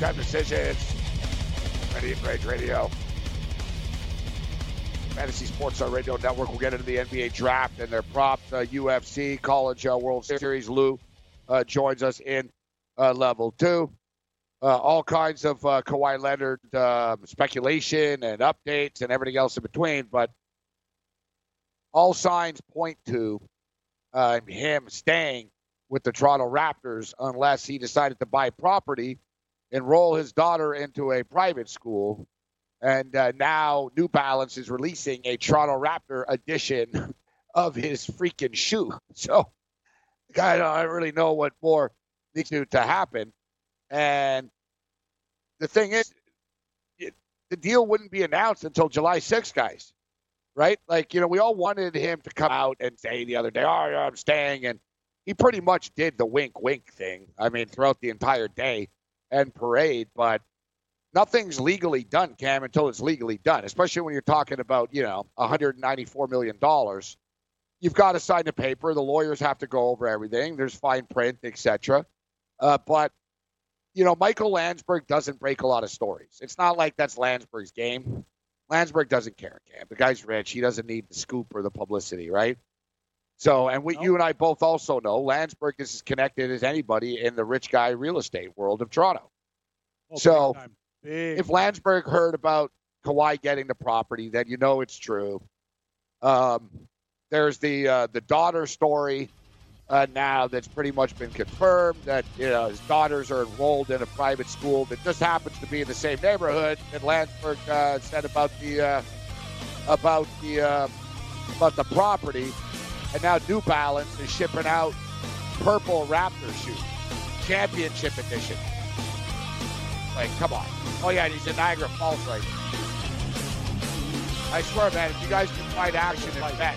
Time decisions. Ready and Rage Radio. Fantasy Sports Radio Network. We'll get into the NBA draft and their props. Uh, UFC, College uh, World Series. Lou uh, joins us in uh, level two. Uh, all kinds of uh, Kawhi Leonard um speculation and updates and everything else in between. But all signs point to uh, him staying with the Toronto Raptors unless he decided to buy property enroll his daughter into a private school. And uh, now New Balance is releasing a Toronto Raptor edition of his freaking shoe. So, I don't really know what more needs to, to happen. And the thing is, it, the deal wouldn't be announced until July 6th, guys. Right? Like, you know, we all wanted him to come out and say the other day, oh, yeah, I'm staying. And he pretty much did the wink wink thing. I mean, throughout the entire day and parade, but nothing's legally done, Cam, until it's legally done, especially when you're talking about, you know, $194 million. You've got to sign the paper. The lawyers have to go over everything. There's fine print, etc. Uh, but, you know, Michael Landsberg doesn't break a lot of stories. It's not like that's Landsberg's game. Landsberg doesn't care, Cam. The guy's rich. He doesn't need the scoop or the publicity, right? So, and we, you and I both also know Landsberg is as connected as anybody in the rich guy real estate world of Toronto. Oh, So, time. If Landsberg heard about Kawhi getting the property, then you know it's true. Um, there's the uh, the daughter story uh, now that's pretty much been confirmed that you know his daughters are enrolled in a private school that just happens to be in the same neighborhood that Landsberg uh, said about the uh, about the uh, about the property, and now New Balance is shipping out purple Raptor shoes, championship edition. Like, come on. Oh yeah, he's in Niagara Falls right now. I swear, man, if you guys can find action and bet.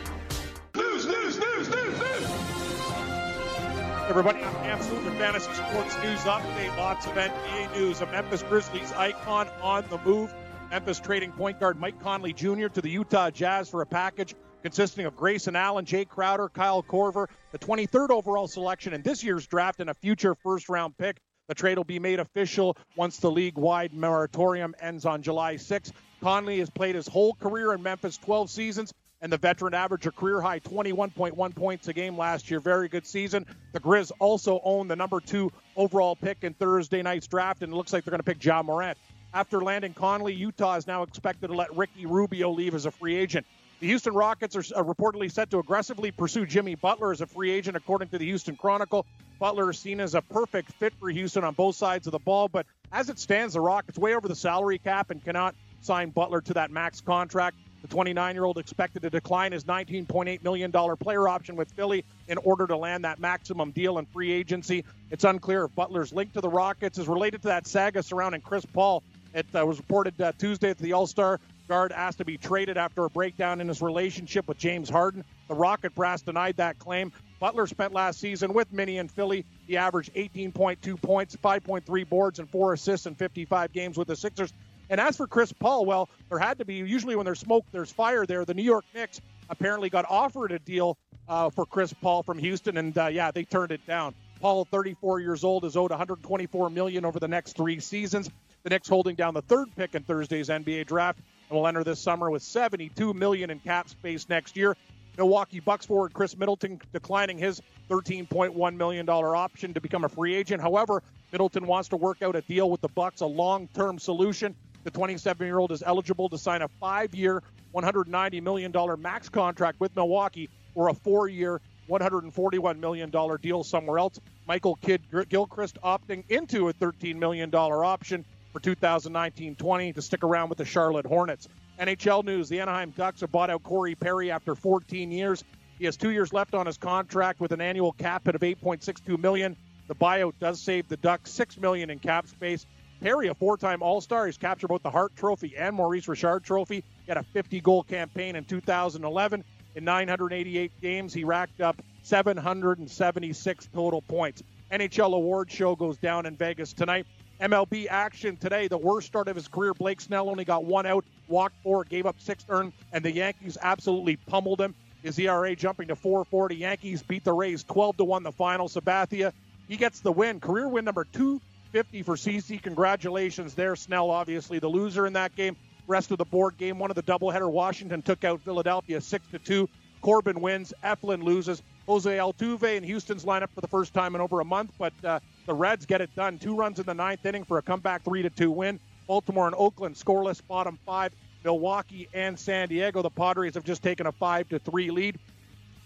Everybody, I'm Stewart, Fantasy Sports News Update. Lots of NBA news. A Memphis Grizzlies icon on the move. Memphis trading point guard Mike Conley Jr. to the Utah Jazz for a package consisting of Grayson Allen, Jae Crowder, Kyle Korver, the 23rd overall selection in this year's draft, and a future first round pick. The trade will be made official once the league wide moratorium ends on July 6. Conley has played his whole career in Memphis 12 seasons and the veteran averaged a career high 21.1 points a game last year. Very good season. The Grizz also own the number two overall pick in Thursday night's draft, and it looks like they're going to pick Ja Morant. After landing Conley, Utah is now expected to let Ricky Rubio leave as a free agent. The Houston Rockets are uh, reportedly set to aggressively pursue Jimmy Butler as a free agent, according to the Houston Chronicle. Butler is seen as a perfect fit for Houston on both sides of the ball, but as it stands, the Rockets way over the salary cap and cannot sign Butler to that max contract. The 29 year old expected to decline his $19.8 million player option with Philly in order to land that maximum deal in free agency. It's unclear if Butler's link to the Rockets is related to that saga surrounding Chris Paul. It uh, was reported uh, Tuesday that the All Star guard asked to be traded after a breakdown in his relationship with James Harden. The Rocket brass denied that claim. Butler spent last season with Minnie in Philly. He averaged 18.2 points, 5.3 boards, and four assists in 55 games with the Sixers. And as for Chris Paul, well, there had to be usually when there's smoke, there's fire there. The New York Knicks apparently got offered a deal uh, for Chris Paul from Houston, and uh, yeah, they turned it down. Paul, 34 years old, is owed 124 million over the next three seasons. The Knicks holding down the third pick in Thursday's NBA draft and will enter this summer with 72 million in cap space next year. Milwaukee Bucks forward Khris Middleton declining his $13.1 million option to become a free agent. However, Middleton wants to work out a deal with the Bucks, a long-term solution the 27 year old is eligible to sign a five year, $190 million max contract with Milwaukee or a four year, $141 million deal somewhere else. Michael Kidd Gilchrist opting into a $13 million option for 2019 20 to stick around with the Charlotte Hornets. NHL news the Anaheim Ducks have bought out Corey Perry after 14 years. He has two years left on his contract with an annual cap hit of 8.62 million. The buyout does save the Ducks six million in cap space. Perry, a four-time All-Star, he's captured both the Hart Trophy and Maurice Richard Trophy. He had a 50-goal campaign in 2011. In 988 games, he racked up 776 total points. NHL award show goes down in Vegas tonight. MLB action today. The worst start of his career. Blake Snell only got one out, walked four, gave up six earned, and the Yankees absolutely pummeled him. His ERA jumping to 440. Yankees beat the Rays 12 to 1 the final. Sabathia, he gets the win. Career win number two 50 for CC. Congratulations there. Snell, obviously, the loser in that game. Rest of the board game, one of the doubleheader. Washington took out Philadelphia 6 to 2. Corbin wins. Eflin loses. Jose Altuve in Houston's lineup for the first time in over a month, but uh, the Reds get it done. Two runs in the ninth inning for a comeback 3 to 2 win. Baltimore and Oakland scoreless, bottom five. Milwaukee and San Diego. The Padres have just taken a 5 to 3 lead.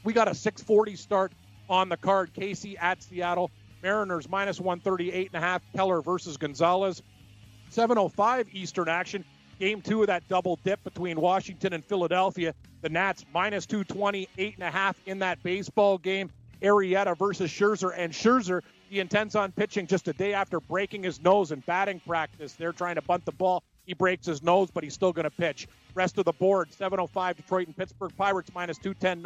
We got a 640 start on the card. Casey at Seattle. Mariners minus 138 and a half. Keller versus Gonzales. 7:05 Eastern action. Game two of that double dip between Washington and Philadelphia. The Nats minus 220, eight and a half in that baseball game. Arrieta versus Scherzer, and Scherzer he intends on pitching just a day after breaking his nose in batting practice. They're trying to bunt the ball. He breaks his nose, but he's still going to pitch. Rest of the board: 7:05 Detroit and Pittsburgh Pirates minus 210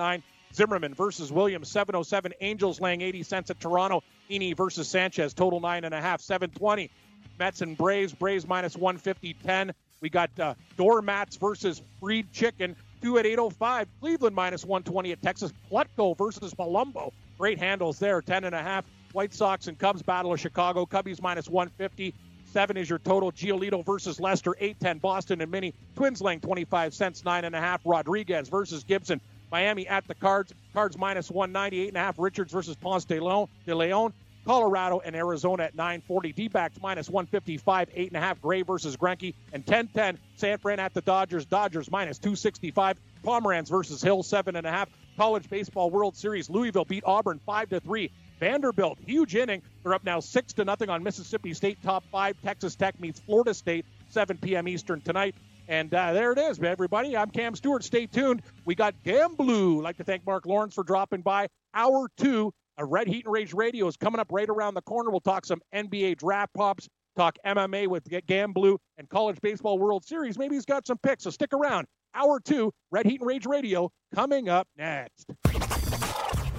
Zimmermann versus Williams, 707. Angels laying 80 cents at Toronto. Heaney versus Sanchez, total 9.5, 720. Mets and Braves, Braves minus 150, 10. We got uh, Doormats versus Fried Chicken, 2 at 805. Cleveland minus 120 at Texas. Plutko versus Palumbo. Great handles there, 10.5. White Sox and Cubs battle of Chicago. Cubbies minus 150. Seven is your total. Giolito versus Lester, 810. Boston and Mini. Twins laying 25 cents, 9.5. Rodriguez versus Gibson. Miami at the Cards. Cards minus 198 and a half. Richards versus Ponce de Leon. De Leon. Colorado and Arizona at 940. D-backs minus 155, 8.5. Gray versus Greinke. And 10-10, San Fran at the Dodgers. Dodgers minus 265. Pomeranz versus Hill, 7.5. College Baseball World Series. Louisville beat Auburn 5 to 3. Vanderbilt, huge inning. They're up now 6 to nothing on Mississippi State top 5. Texas Tech meets Florida State 7 p.m. Eastern tonight. And uh, there it is, everybody. I'm Cam Stewart. Stay tuned. We got GambLou. I'd like to thank Marc Lawrence for dropping by. Hour two a Red Heat and Rage Radio is coming up right around the corner. We'll talk some NBA draft pops, talk MMA with GambLou and College Baseball World Series. Maybe he's got some picks, so stick around. Hour two, Red Heat and Rage Radio coming up next.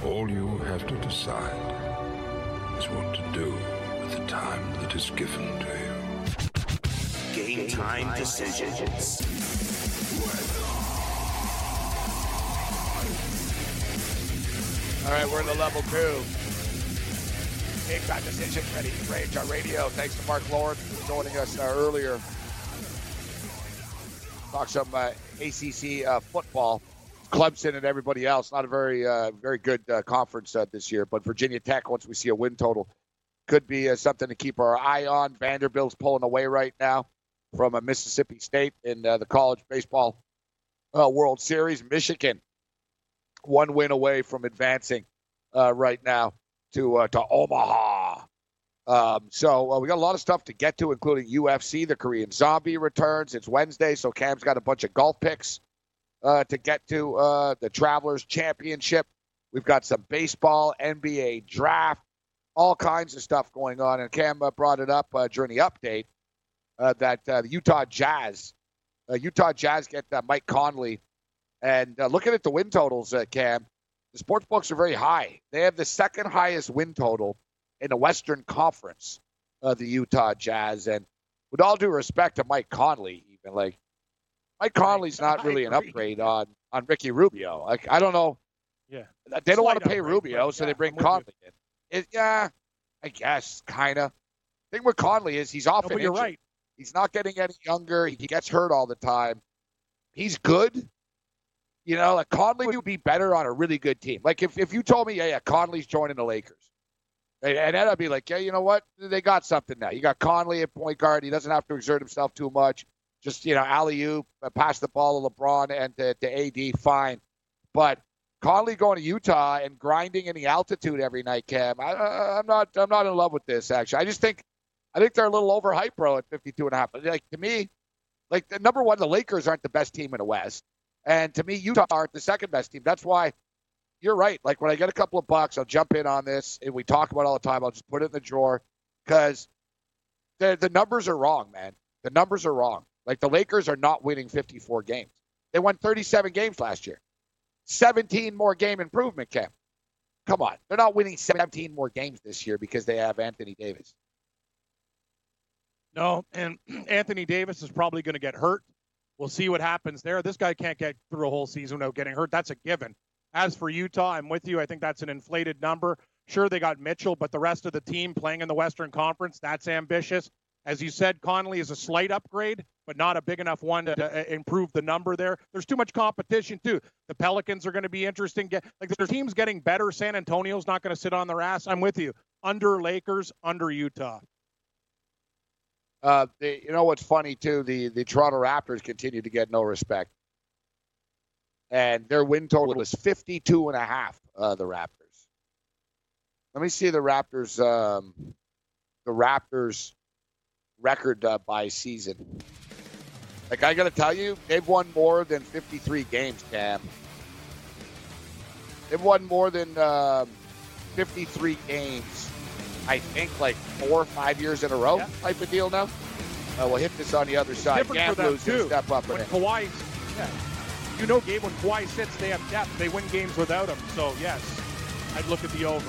All you have to decide is what to do with the time that is given to you. Game time decisions. All right, we're in the level two. Game time decision ready to range on radio. Thanks to Marc Lawrence for joining us uh, earlier. Talk some uh, ACC uh, football. Clemson and everybody else. Not a very, uh, very good uh, conference uh, this year, but Virginia Tech. Once we see a win total, could be something to keep our eye on. Vanderbilt's pulling away right now from a Mississippi State in the college baseball World Series. Michigan one win away from advancing uh, right now to uh, to Omaha. Um, so uh, we got a lot of stuff to get to, including UFC. The Korean Zombie returns. It's Wednesday, so Cam's got a bunch of golf picks uh, to get to. Uh, the Travelers Championship. We've got some baseball, NBA draft, all kinds of stuff going on. And Cam uh, brought it up during the update that the Utah Jazz, Utah Jazz get Mike Conley and uh, looking at the win totals, uh, Cam, the sports books are very high. They have the second highest win total in the Western Conference, uh, the Utah Jazz. And with all due respect to Mike Conley, even like Mike Conley's not really an upgrade on on Ricky Rubio. Like I don't know. Yeah, they don't want to pay Rubio, so yeah, they bring Conley in. It, yeah, I guess kind of. Thing with Conley is he's often no, you're right. He's not getting any younger. He gets hurt all the time. He's good, you know, like Conley would be better on a really good team. Like if, if you told me, yeah, yeah, Conley's joining the Lakers. And, and then I'd be like, yeah, you know what? They got something now. You got Conley at point guard. He doesn't have to exert himself too much. Just, you know, alley oop, pass the ball to LeBron and to, to AD, fine. But Conley going to Utah and grinding in the altitude every night, Cam. I, am not I'm not in love with this actually. I just think I think they're a little overhyped, bro, at 52 and a half. Like to me, like the number one, the Lakers aren't the best team in the West. And to me, Utah aren't the second best team. That's why you're right. Like when I get a couple of bucks, I'll jump in on this. And we talk about all the time. I'll just put it in the drawer because the the numbers are wrong, man. The numbers are wrong. Like the Lakers are not winning 54 games. They won 37 games last year. 17 more game improvement, Cam. Come on. They're not winning 17 more games this year because they have Anthony Davis. No, and Anthony Davis is probably going to get hurt. We'll see what happens there. This guy can't get through a whole season without getting hurt. That's a given. As for Utah, I'm with you. I think that's an inflated number. Sure, they got Mitchell, but the rest of the team playing in the Western Conference, that's ambitious. As you said, Conley is a slight upgrade, but not a big enough one to, to uh, improve the number there. There's too much competition, too. The Pelicans are going to be interesting. Get, like their team's getting better. San Antonio's not going to sit on their ass. I'm with you. Under Lakers, under Utah. Uh, the, you know what's funny too? The the Toronto Raptors continue to get no respect, and their win total is 52 and a half. Uh, the Raptors. Let me see the Raptors. Um, the Raptors record uh, by season. Like I got to tell you, they've won more than 53 games, Cam. They've won more than um, 53 games I think, like four or five years in a row yeah. type of deal now. Uh, we'll hit this on the other side. GambLou's going to step up when Kawhi, yeah. You know, Gabe, when Kawhi sits, they have depth. They win games without him. So, yes, I'd look at the over.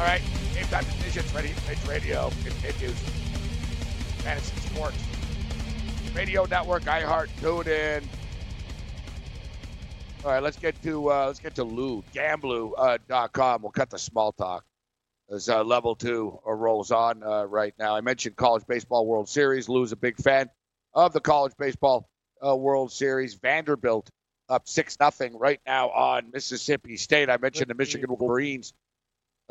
All right, game time decisions. Ready Rage Radio continues. Fantasy sports. Radio network, iHeart, tune in. All right, let's get to uh, let's get to Lou GambLou.com. We'll cut the small talk as uh, level two uh, rolls on uh, right now. I mentioned College Baseball World Series. Lou's a big fan of the College Baseball uh, World Series. Vanderbilt up six nothing right now on Mississippi State. I mentioned the Michigan Wolverines.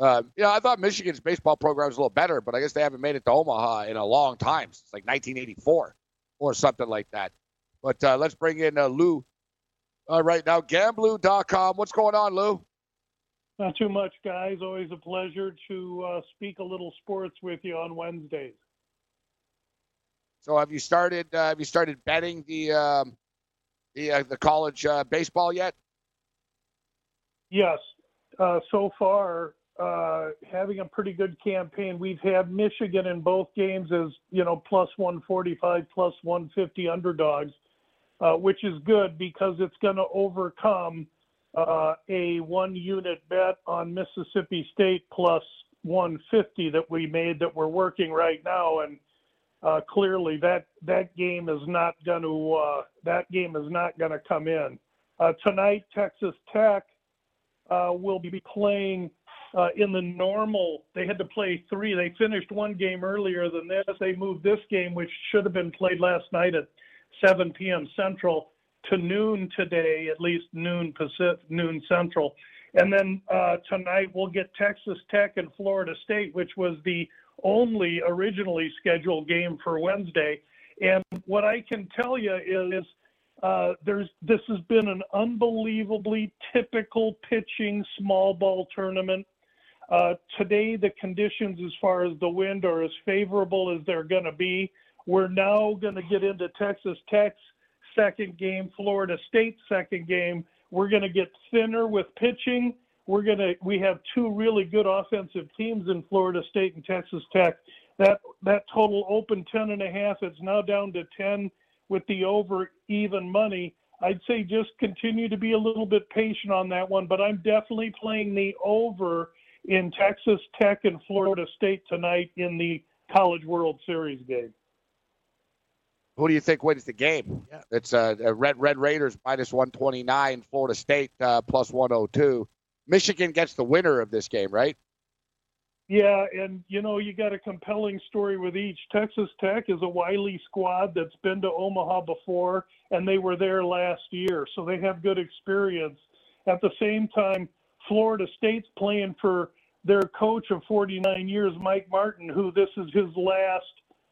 Uh, you know, I thought Michigan's baseball program was a little better, but I guess they haven't made it to Omaha in a long time. It's like 1984 or something like that. But uh, let's bring in uh, Lou uh, right now. GambLou.com. What's going on, Lou? Not too much, guys. Always a pleasure to uh, speak a little sports with you on Wednesdays. So, have you started? Uh, have you started betting the um, the uh, the college uh, baseball yet? Yes. Uh, so far, uh, having a pretty good campaign. We've had Michigan in both games as you know plus 145, plus 150 underdogs, uh, which is good because it's going to overcome uh, a one unit bet on Mississippi State plus 150 that we made that we're working right now, and uh, clearly that that game is not going to uh, that game is not going to come in uh, tonight. Texas Tech will be playing uh, in the normal. They had to play three. They finished one game earlier than this. They moved this game, which should have been played last night at 7 p.m. Central, to noon today, at least noon Pacific, noon Central. And then uh, tonight we'll get Texas Tech and Florida State, which was the only originally scheduled game for Wednesday. And what I can tell you is uh, there's this has been an unbelievably typical pitching small ball tournament. Uh, today, the conditions as far as the wind are as favorable as they're going to be. We're now going to get into Texas Tech's second game, Florida State's second game. We're going to get thinner with pitching we're gonna we have two really good offensive teams in Florida State and Texas Tech. That that total open ten and a half. It's now down to ten with the over even money. I'd say just continue to be a little bit patient on that one, but I'm definitely playing the over in Texas Tech and Florida State tonight in the College World Series game. Who do you think wins the game? Yeah. It's uh, Red Red Raiders minus 129, Florida State uh, plus 102. Michigan gets the winner of this game, right? Yeah, and you know, you got a compelling story with each. Texas Tech is a wily squad that's been to Omaha before, and they were there last year, so they have good experience. At the same time, Florida State's playing for their coach of 49 years, Mike Martin, who this is his last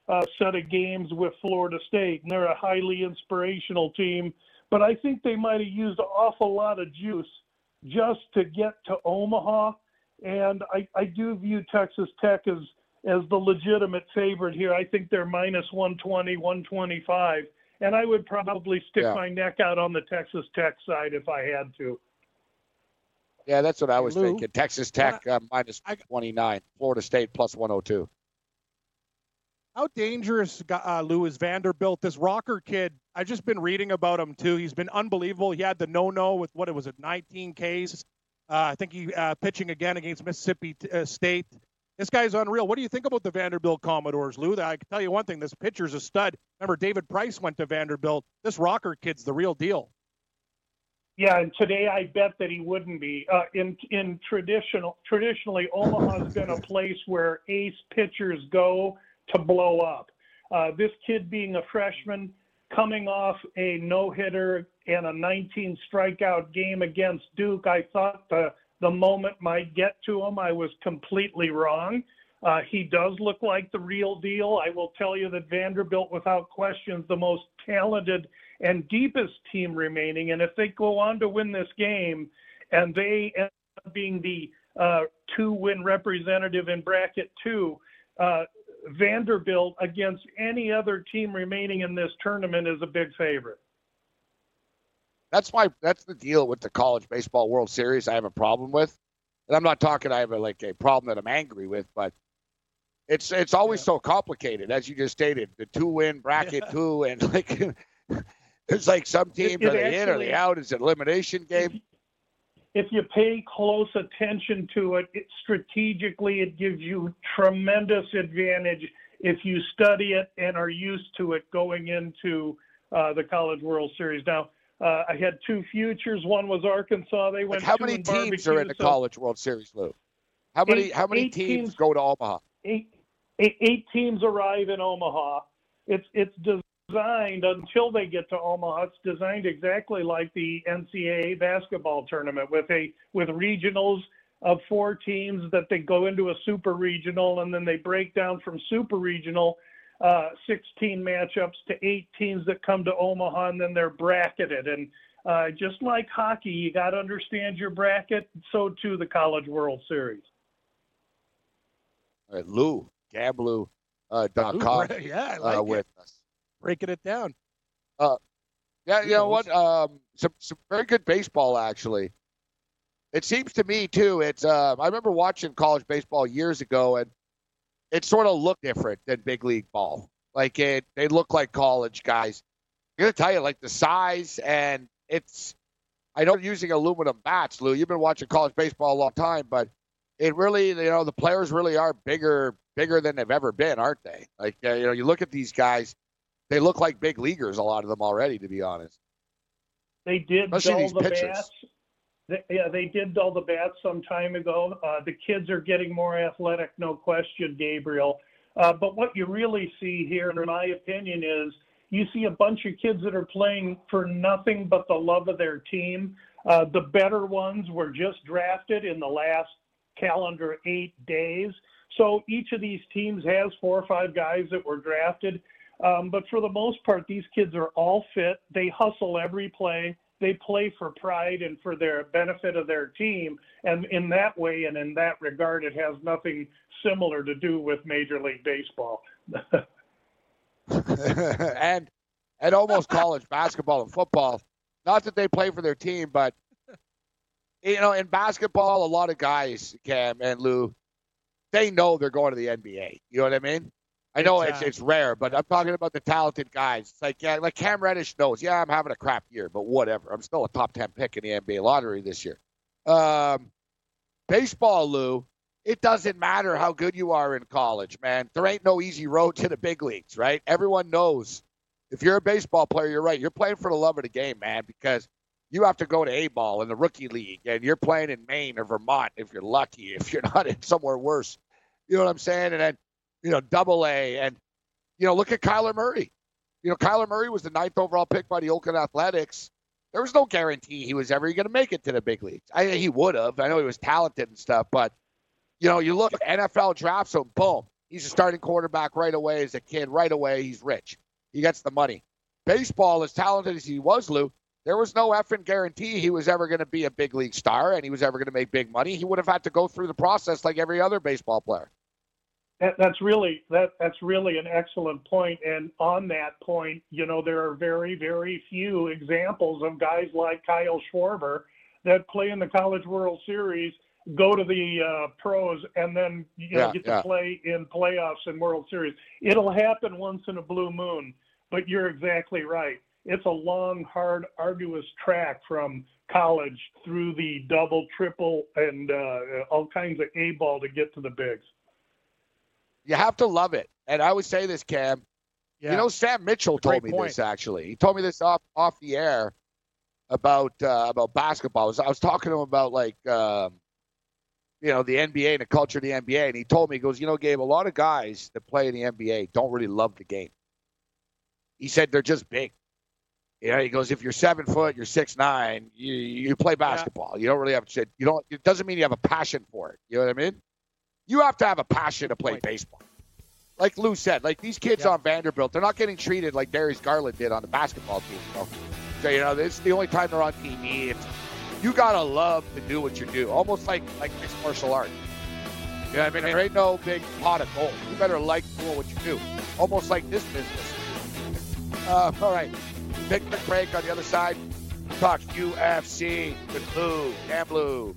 uh, set of games with Florida State, and they're a highly inspirational team. But I think they might have used an awful lot of juice just to get to Omaha. And I, I do view Texas Tech as as the legitimate favorite here. I think they're minus 120, 125. And I would probably stick yeah. my neck out on the Texas Tech side if I had to. Yeah, that's what I was Lou, thinking. Texas Tech uh, minus 29, Florida State plus 102. How dangerous, uh, Lou, is Vanderbilt? This Rocker kid, I've just been reading about him too. He's been unbelievable. He had the no-no with what it was, it 19 Ks. Uh, I think he uh, pitching again against Mississippi uh, State. This guy's unreal. What do you think about the Vanderbilt Commodores, Lou? I can tell you one thing: this pitcher's a stud. Remember, David Price went to Vanderbilt. This Rocker kid's the real deal. Yeah, and today I bet that he wouldn't be. Uh, in in traditional traditionally, Omaha's been a place where ace pitchers go to blow up. Uh, this kid being a freshman, coming off a no hitter and a 19 strikeout game against Duke, I thought the, the moment might get to him. I was completely wrong. Uh, he does look like the real deal. I will tell you that Vanderbilt, without question, is the most talented and deepest team remaining. And if they go on to win this game and they end up being the uh, two win representative in bracket two, uh, Vanderbilt against any other team remaining in this tournament is a big favorite. That's why that's the deal with the college baseball World Series. I have a problem with, and I'm not talking. I have a, like a problem that I'm angry with, but it's it's always yeah. so complicated, as you just stated. The two win bracket yeah. two, and like it's like some teams it, it are they in or they out? Is it elimination game? if you pay close attention to it, it strategically it gives you tremendous advantage if you study it and are used to it going into uh, the College World Series. Now, uh, I had two futures. One was Arkansas. They went. Like how many teams are in the so College World Series, Lou? How many? Eight, how many teams, teams, go to Omaha? Eight, eight, eight teams arrive in Omaha. It's it's designed until they get to Omaha. It's designed exactly like the NCAA basketball tournament with a with regionals of four teams that they go into a super regional and then they break down from super regional uh, 16 matchups to eight teams that come to Omaha and then they're bracketed. And uh, just like hockey, you got to understand your bracket. So too the College World Series. All right, Lou GambLou uh, dot com. yeah, I like uh, it. with us. Breaking it down. Uh, yeah, you know what? Um, some some very good baseball actually. It seems to me too. It's uh, I remember watching college baseball years ago, and it sort of looked different than big league ball. Like it, they look like college guys. I'm gonna tell you, like the size and it's. I know using aluminum bats, Lou. You've been watching college baseball a long time, but it really, you know, the players really are bigger, bigger than they've ever been, aren't they? Like uh, you know, you look at these guys, they look like big leaguers. A lot of them already, to be honest. They did Especially dull the pitchers. bats. They, yeah, they did dull the bats some time ago. Uh, the kids are getting more athletic, no question, Gabriel. Uh, but what you really see here, in my opinion, is you see a bunch of kids that are playing for nothing but the love of their team. Uh, the better ones were just drafted in the last calendar eight days. So each of these teams has four or five guys that were drafted. Um, but for the most part, these kids are all fit. They hustle every play. They play for pride and for their benefit of their team. And in that way and in that regard, it has nothing similar to do with Major League Baseball. and and almost college basketball and football. Not that they play for their team, but you know, in basketball, a lot of guys, Cam and Lou, they know they're going to the NBA. You know what I mean? I know it's it's rare, but I'm talking about the talented guys. It's like yeah, like Cam Reddish knows, yeah, I'm having a crap year, but whatever. I'm still a top ten pick in the NBA lottery this year. Um, baseball, Lou, it doesn't matter how good you are in college, man. There ain't no easy road to the big leagues, right? Everyone knows if you're a baseball player, you're right. You're playing for the love of the game, man, because you have to go to A ball in the rookie league, and you're playing in Maine or Vermont if you're lucky. If you're not in somewhere worse, you know what I'm saying? And then, you know, Double A, and you know, look at Kyler Murray. You know, Kyler Murray was the ninth overall pick by the Oakland Athletics. There was no guarantee he was ever going to make it to the big leagues. I he would have. I know he was talented and stuff, but you know, you look NFL drafts him, boom, he's a starting quarterback right away as a kid. Right away, he's rich. He gets the money. Baseball, as talented as he was, Lou, there was no effing guarantee he was ever going to be a big league star and he was ever going to make big money. He would have had to go through the process like every other baseball player. That, that's really that that's really an excellent point. And on that point, you know, there are very very few examples of guys like Kyle Schwarber that play in the College World Series, go to the uh, pros, and then you know Yeah, get yeah. to play in playoffs and World Series. It'll happen once in a blue moon. But you're exactly right. It's a long, hard, arduous track from college through the double, triple, and uh, all kinds of A ball to get to the bigs. You have to love it. And I would say this, Cam. Yeah. You know, Sam Mitchell told me point. this actually. He told me this off off the air about uh, about basketball. I was, I was talking to him about like um, you know the NBA and the culture of the NBA, and he told me he goes, you know, Gabe, a lot of guys that play in the NBA don't really love the game. He said they're just big. You know, he goes, if you're seven foot, you're six nine, you you play basketball. You don't really have shit. You don't. It doesn't mean you have a passion for it. You know what I mean? You have to have a passion to play baseball. Like Lou said, like these kids on Vanderbilt, they're not getting treated like Darius Garland did on the basketball team. Know? So you know, this is the only time they're on TV. It's, you gotta love to do what you do, almost like like mixed martial art. You know I mean? There ain't no big pot of gold. You better like doing what you do, almost like this business. Uh, all right, big quick break on the other side. Talk UFC with Lou, Cam Lou.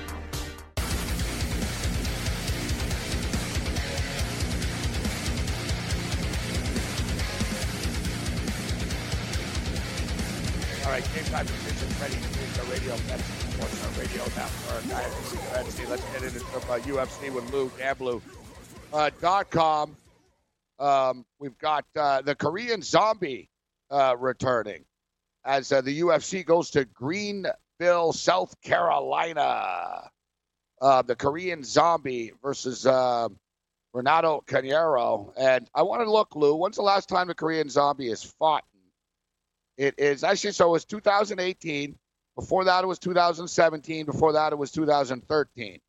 UFC with Lou GambLou. Uh, dot com. Um, we've got uh, the Korean Zombie uh, returning as uh, the UFC goes to Greenville, South Carolina. Uh, the Korean Zombie versus uh, Renato Carneiro. And I want to look, Lou. When's the last time the Korean Zombie has fought? It is actually so. It was 2018. Before that, it was 2017. Before that, it was 2013.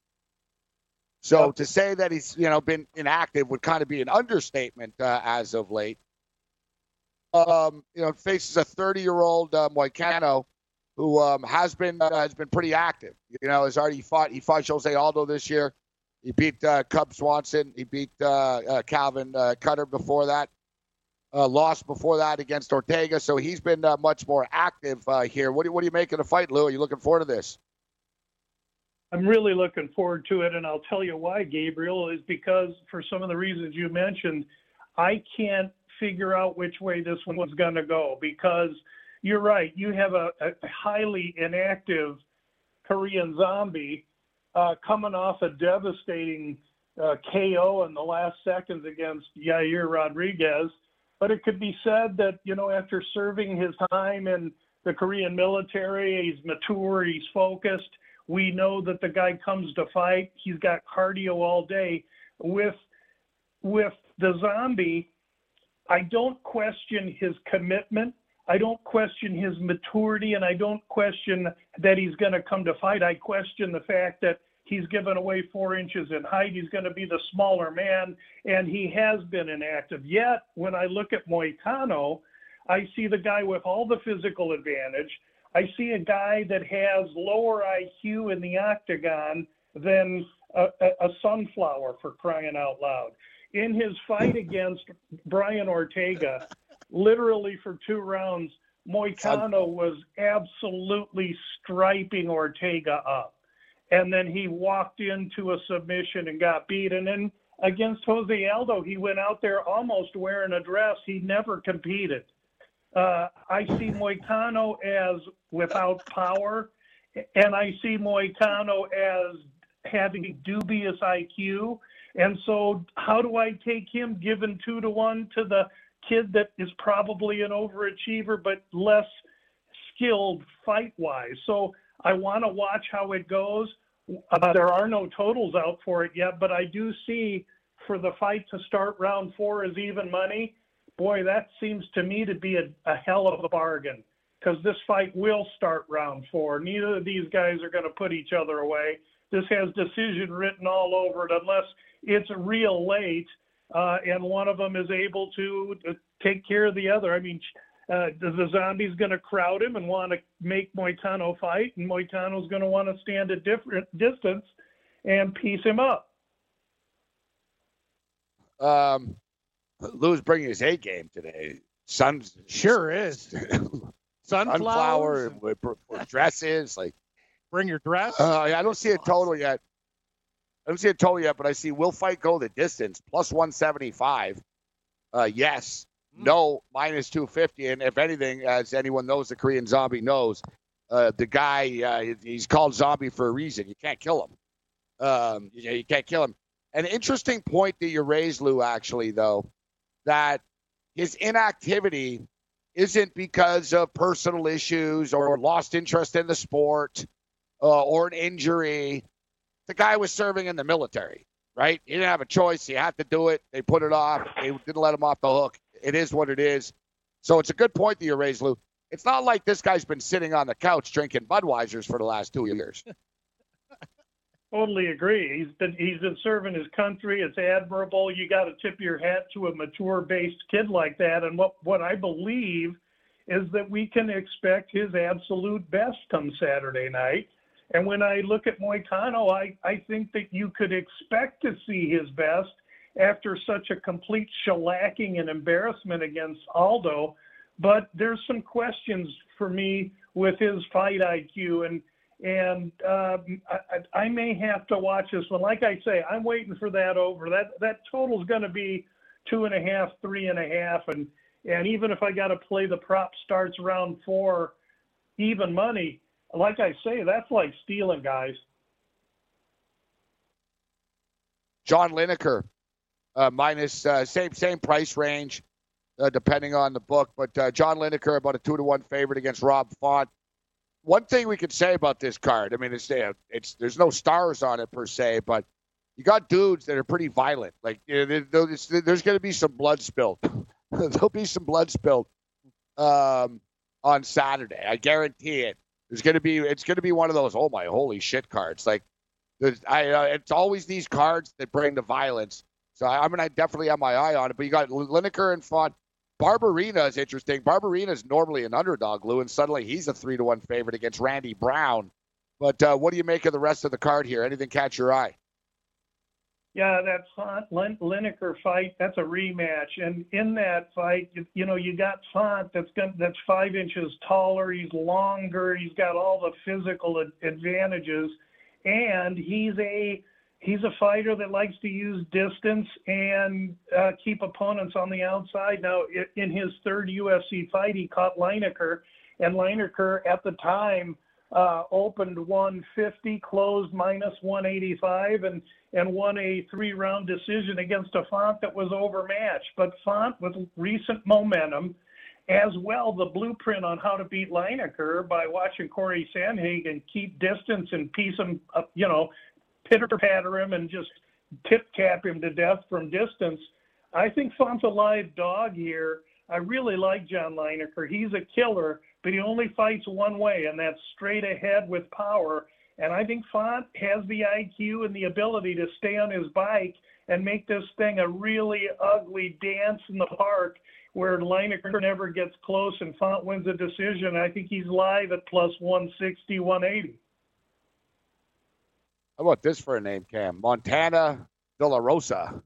So to say that he's you know been inactive would kind of be an understatement uh, as of late. Um, you know, faces a 30-year-old uh, Moicano who um, has been uh, has been pretty active. You know, has already fought. He fought Jose Aldo this year. He beat uh, Cub Swanson. He beat uh, uh, Calvin uh, Kattar before that. Uh, lost before that against Ortega, so he's been uh, much more active uh, here. What do, what do you make of the fight, Lou? Are you looking forward to this? I'm really looking forward to it, and I'll tell you why, Gabriel, is because for some of the reasons you mentioned, I can't figure out which way this one's going to go because you're right. You have a, a highly inactive Korean zombie uh, coming off a devastating uh, KO in the last seconds against Yair Rodriguez. But it could be said that, you know, after serving his time in the Korean military, he's mature, he's focused. We know that the guy comes to fight. He's got cardio all day. With with the zombie, I don't question his commitment. I don't question his maturity, and I don't question that he's going to come to fight. I question the fact that he's given away four inches in height. He's going to be the smaller man, and he has been inactive. Yet, when I look at Moicano, I see the guy with all the physical advantage. I see a guy that has lower IQ in the octagon than a, a, sunflower for crying out loud. In his fight against Brian Ortega, literally for two rounds, Moicano was absolutely striping Ortega up. And then he walked into a submission and got beat. And then against Jose Aldo, he went out there almost wearing a dress. He never competed. Uh, I see Moicano as without power, and I see Moicano as having dubious IQ. And so, how do I take him given two to one to the kid that is probably an overachiever but less skilled fight wise? So, I want to watch how it goes. Uh, there are no totals out for it yet, but I do see for the fight to start round four is even money boy, that seems to me to be a, a hell of a bargain because this fight will start round four. Neither of these guys are going to put each other away. This has decision written all over it unless it's real late uh, and one of them is able to take care of the other. I mean, uh, the zombie's going to crowd him and want to make Moicano fight, and Moicano's going to want to stand a different distance and piece him up. Um, Lou's bringing his A game today. Sun sure is. Sunflower with, with dresses, like bring your dress. Uh, I don't see a total yet. I don't see a total yet, but I see will fight go the distance plus 175. Uh, yes, mm. no minus 250, and if anything, as anyone knows, the Korean Zombie knows, uh, the guy uh, he's called Zombie for a reason. You can't kill him. Um, you, you can't kill him. An interesting point that you raised, Lou, actually, though, that his inactivity isn't because of personal issues or lost interest in the sport uh, or an injury. The guy was serving in the military, right? He didn't have a choice. He had to do it. They put it off. They didn't let him off the hook. It is what it is. So it's a good point that you raised, Lou. It's not like this guy's been sitting on the couch drinking Budweisers for the last two years. Totally agree. He's been he's been serving his country. It's admirable. You got to tip your hat to a mature-based kid like that. And what what I believe is that we can expect his absolute best come Saturday night. And when I look at Moicano, I I think that you could expect to see his best after such a complete shellacking and embarrassment against Aldo. But there's some questions for me with his fight IQ and and um, I, I may have to watch this one. Like I say, I'm waiting for that over. That that total's going to be two and a half, three and a half, and and even if I got to play the prop starts round four, even money. Like I say, that's like stealing, guys. John Lineker, uh, minus uh, same same price range, uh, depending on the book. But uh, John Lineker about a two to one favorite against Rob Font one thing we could say about this card, I mean, it's it's there's no stars on it per se, but you got dudes that are pretty violent. Like you know, there's, there's going to be some blood spilled. There'll be some blood spilled um, on Saturday. I guarantee it. There's going to be it's going to be one of those oh my holy shit cards. Like I, uh, it's always these cards that bring the violence. So I, I'm gonna definitely have my eye on it. But you got Lineker and Font. Barberena is interesting. Barberena is normally an underdog, Lou, and suddenly he's a three to one favorite against Randy Brown. But uh, what do you make of the rest of the card here? Anything catch your eye? Yeah, that Font Lineker fight, that's a rematch. And in that fight, you, you know, you got Font that's got, that's five inches taller. He's longer. He's got all the physical advantages, and he's a he's a fighter that likes to use distance and uh, keep opponents on the outside. Now, in his third UFC fight, he caught Lineker, and Lineker at the time uh, opened 150, closed minus 185, and and won a three-round decision against a Font that was overmatched. But Font, with recent momentum, as well the blueprint on how to beat Lineker by watching Corey Sandhagen keep distance and piece him up, you know, pitter patter him and just tip cap him to death from distance. I think Font's a live dog here. I really like John Lineker. He's a killer, but he only fights one way, and that's straight ahead with power. And I think Font has the IQ and the ability to stay on his bike and make this thing a really ugly dance in the park where Lineker never gets close and Font wins a decision. I think he's live at plus 160, 180. How about this for a name, Cam? Montana De La Rosa.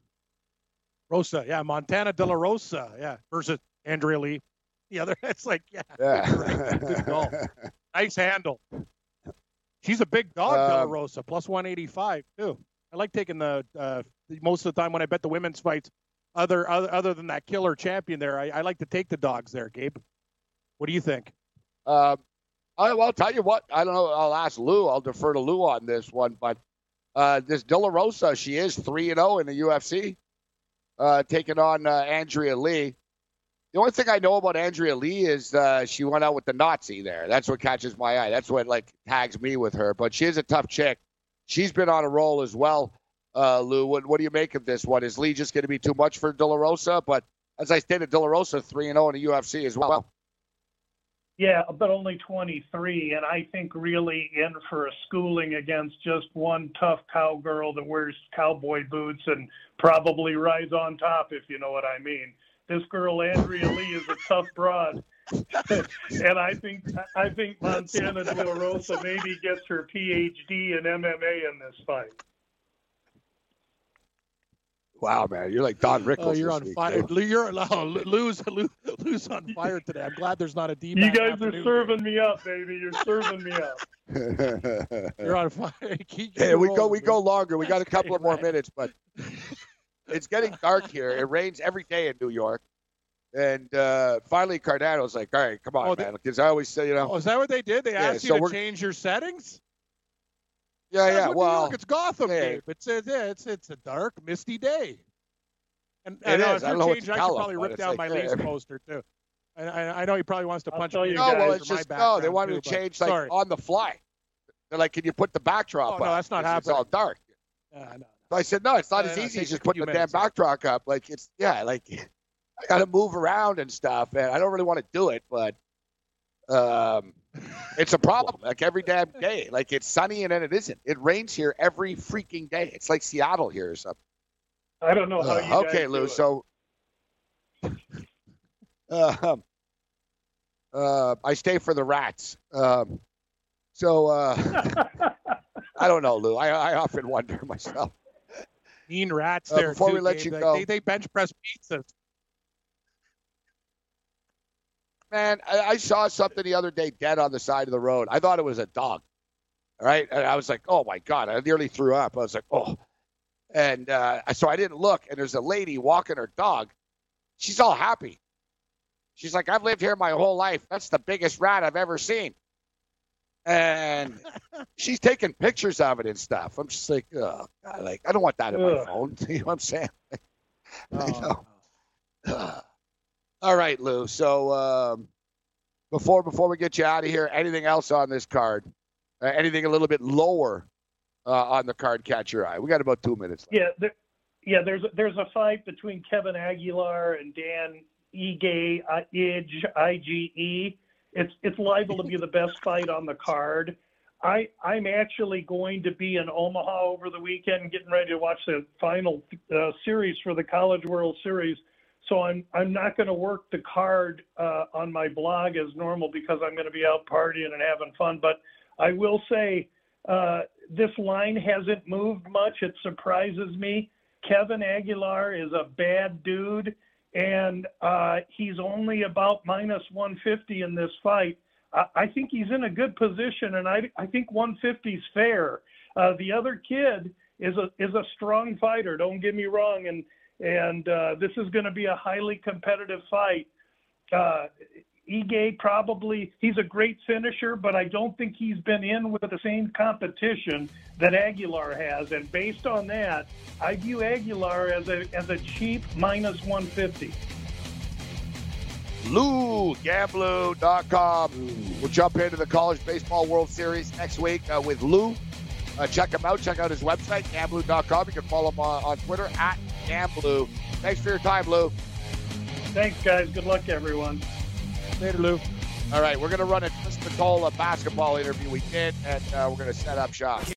Rosa, yeah, Montana De La Rosa, yeah, versus Andrea Lee. The other, it's like, yeah, yeah. good call. nice handle. She's a big dog, um, De La um, Rosa, plus 185 too. I like taking the uh, most of the time when I bet the women's fights. Other other, other than that killer champion there, I, I like to take the dogs there, Gabe. What do you think? Um, I, well, I'll tell you what. I don't know. I'll ask Lou. I'll defer to Lou on this one. But uh, this De La Rosa, she is three and zero oh in the UFC, uh, taking on uh, Andrea Lee. The only thing I know about Andrea Lee is uh, she went out with the Nazi there. That's what catches my eye. That's what like tags me with her. But she is a tough chick. She's been on a roll as well. Uh, Lou, what, what do you make of this one? Is Lee just going to be too much for De La Rosa? But as I stated, De La Rosa three and zero oh in the UFC as well. Yeah, but only 23, and I think really in for a schooling against just one tough cowgirl that wears cowboy boots and probably rides on top, if you know what I mean. This girl Andrea Lee is a tough broad, and I think I think Montana De La Rosa maybe gets her PhD in MMA in this fight. Wow, man, you're like Don Rickles. Oh, you're on week, fire. You're oh, lose, lose, lose on fire today. I'm glad there's not a D. You guys are serving me up, baby. You're serving me up. you're on fire. Keep, hey, we go, we go longer. We got a couple of more minutes, but it's getting dark here. It rains every day in New York. And uh, finally, Cardano's like, "All right, come on, oh, man," because I always say, you know. Oh, is that what they did? They yeah, asked you so to change your settings. Yeah, yeah. Well, York, it's Gotham, hey. It's a, it's it's a dark, misty day. And, and it is. I don't know change, what I should probably rip down like, my Leafs poster too. And I, I, know he probably wants to punch me. No, well, it's just no. They wanted too, to change like sorry. on the fly. They're like, "Can you put the backdrop oh, up?" No, that's not it's, happening. It's all dark. Uh, no. So I said, "No, it's not uh, as easy as just putting putting the damn backdrop up. Like it's yeah, like I got to move around and stuff, and I don't really want to do it, but um, It's a problem. Like every damn day. Like it's sunny and then it isn't. It rains here every freaking day. It's like Seattle here or something. I don't know how you. Okay, guys Lou. do it. So, uh, uh, I stay for the rats. Um, so uh, I don't know, Lou. I, I often wonder myself. Mean rats Uh, there. before too, we let Gabe. you Like, go- they, they bench press pizzas. Man, I, I saw something the other day dead on the side of the road. I thought it was a dog. All right. And I was like, oh my God. I nearly threw up. I was like, oh. And uh, so I didn't look. And there's a lady walking her dog. She's all happy. She's like, I've lived here my whole life. That's the biggest rat I've ever seen. And she's taking pictures of it and stuff. I'm just like, oh, God, like I don't want that in my Ugh. phone. You know what I'm saying? Oh, know. All right, Lou. So um, before before we get you out of here, anything else on this card? Uh, anything a little bit lower uh, on the card catch your eye? We got about two minutes. Left. Yeah, there, yeah. There's a, there's a fight between Kevin Aguilar and Dan Ige uh, Ige I G E. It's it's liable to be the best fight on the card. I I'm actually going to be in Omaha over the weekend, getting ready to watch the final uh, series for the College World Series. So I'm I'm not going to work the card uh, on my blog as normal because I'm going to be out partying and having fun. But I will say uh, this line hasn't moved much. It surprises me. Kevin Aguilar is a bad dude, and uh, he's only about minus 150 in this fight. I, I think he's in a good position, and I, I think 150 is fair. Uh, the other kid is a is a strong fighter. Don't get me wrong, and and uh, this is going to be a highly competitive fight. Uh, Ige probably he's a great finisher, but I don't think he's been in with the same competition that Aguilar has. And based on that, I view Aguilar as a as a cheap minus 150. LouGamblu.com. We'll jump into the College Baseball World Series next week uh, with Lou. Uh, check him out. Check out his website, GambLou.com. You can follow him on, on Twitter at GambLou. Thanks for your time, Lou. Thanks, guys. Good luck, everyone. Later, Lou. All right, we're going to run a Chris Spatola basketball interview we did, and uh, we're going to set up shop.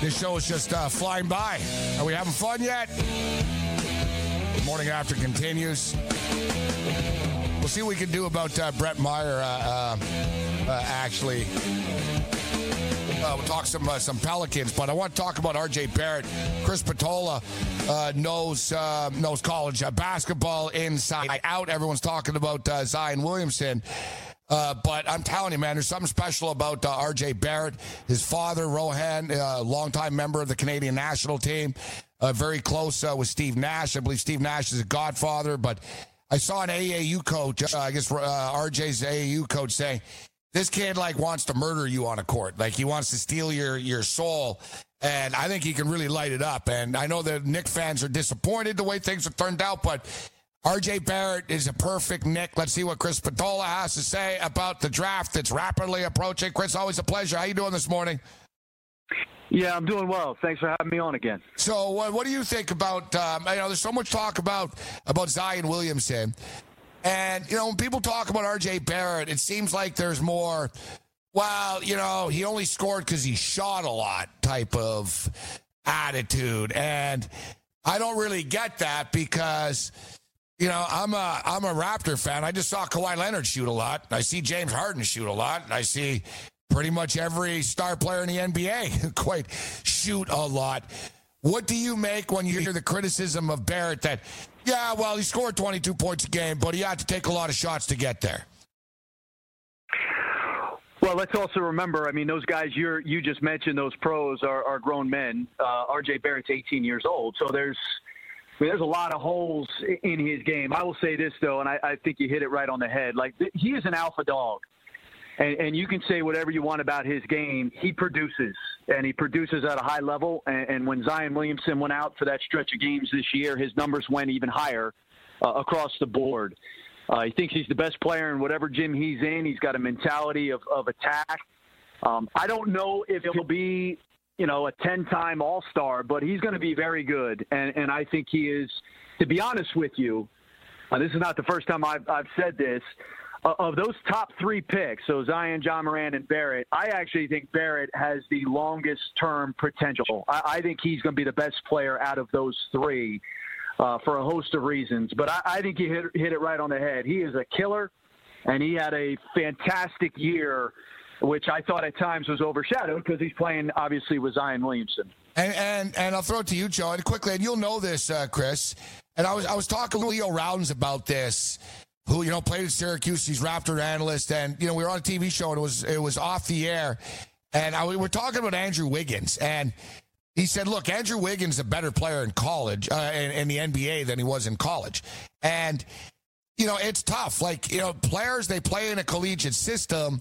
This show is just uh, flying by. Are we having fun yet? Morning after continues. We'll see what we can do about uh, Brett Meyer. Uh, uh, uh, actually, uh, we'll talk some some Pelicans, but I want to talk about R.J. Barrett. Chris Spatola knows knows college basketball inside out. Everyone's talking about Zion Williamson. Uh, but I'm telling you, man, there's something special about uh, R.J. Barrett. His father, Rowan, uh, longtime member of the Canadian national team, uh, very close uh, with Steve Nash. I believe Steve Nash is a godfather. But I saw an AAU coach, uh, I guess R.J.'s AAU coach, say this kid like wants to murder you on a court, like he wants to steal your your soul. And I think he can really light it up. And I know the Knick fans are disappointed the way things have turned out, but RJ Barrett is a perfect Knick. Let's see what Chris Spatola has to say about the draft that's rapidly approaching. Chris, always a pleasure. How you doing this morning? Yeah, I'm doing well. Thanks for having me on again. So, what, what do you think about? Um, you know, there's so much talk about about Zion Williamson, and you know, when people talk about RJ Barrett, it seems like there's more. Well, you know, he only scored because he shot a lot type of attitude, and I don't really get that because. You know, I'm a I'm a Raptor fan. I just saw Kawhi Leonard shoot a lot. I see James Harden shoot a lot. I see pretty much every star player in the NBA quite shoot a lot. What do you make when you hear the criticism of Barrett that, yeah, well, he scored 22 points a game, but he had to take a lot of shots to get there? Well, let's also remember. I mean, those guys you you just mentioned, those pros are, are grown men. Uh, R.J. Barrett's 18 years old, so there's I mean, there's a lot of holes in his game. I will say this though, and I, I think you hit it right on the head. Like he is an alpha dog, and, and you can say whatever you want about his game. He produces, and he produces at a high level. And, and when Zion Williamson went out for that stretch of games this year, his numbers went even higher uh, across the board. Uh, he thinks he's the best player in whatever gym he's in. He's got a mentality of, of attack. Um, I don't know if he'll be, you know, a 10-time All-Star, but he's going to be very good. And, and I think he is, to be honest with you, uh, this is not the first time I've, I've said this, uh, of those top three picks, so Zion, Ja Morant, and Barrett, I actually think Barrett has the longest term potential. I, I think he's going to be the best player out of those three uh, for a host of reasons. But I, I think you hit, hit it right on the head. He is a killer, and he had a fantastic year, which I thought at times was overshadowed because he's playing obviously with Zion Williamson. And and and I'll throw it to you, Joe, and quickly, and you'll know this, uh, Chris. And I was I was talking to Leo Rautins about this, who you know played at Syracuse. He's Raptor analyst, and you know we were on a TV show, and it was it was off the air, and I, we were talking about Andrew Wiggins, and he said, look, Andrew Wiggins is a better player in college, uh, in, in the NBA than he was in college. And, you know, it's tough. Like, you know, players, they play in a collegiate system.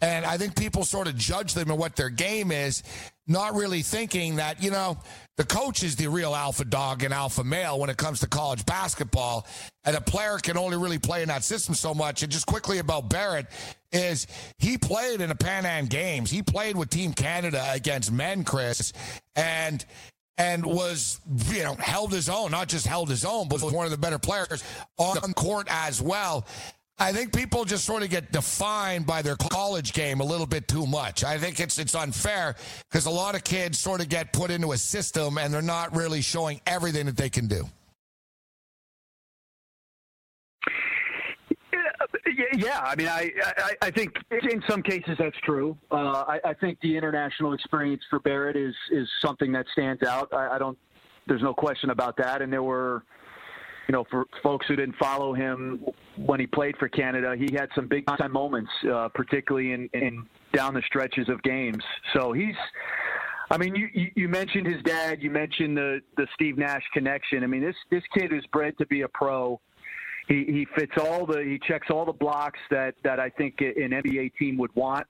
And I think people sort of judge them and what their game is, not really thinking that, you know, the coach is the real alpha dog and alpha male when it comes to college basketball. And a player can only really play in that system so much. And just quickly about Barrett is he played in the Pan Am Games. He played with Team Canada against men, Chris, and and was you know held his own, not just held his own, but was one of the better players on court as well. I think people just sort of get defined by their college game a little bit too much. I think it's it's unfair because a lot of kids sort of get put into a system and they're not really showing everything that they can do. Yeah, I mean, I, I, I think in some cases that's true. Uh, I, I think the international experience for Barrett is is something that stands out. I, I don't. There's no question about that. And there were, you know, for folks who didn't follow him when he played for Canada, he had some big time moments, uh, particularly in, in down the stretches of games. So he's. I mean, you, you mentioned his dad. You mentioned the the Steve Nash connection. I mean, this this kid is bred to be a pro he he fits all the he checks all the blocks that that I think an NBA team would want.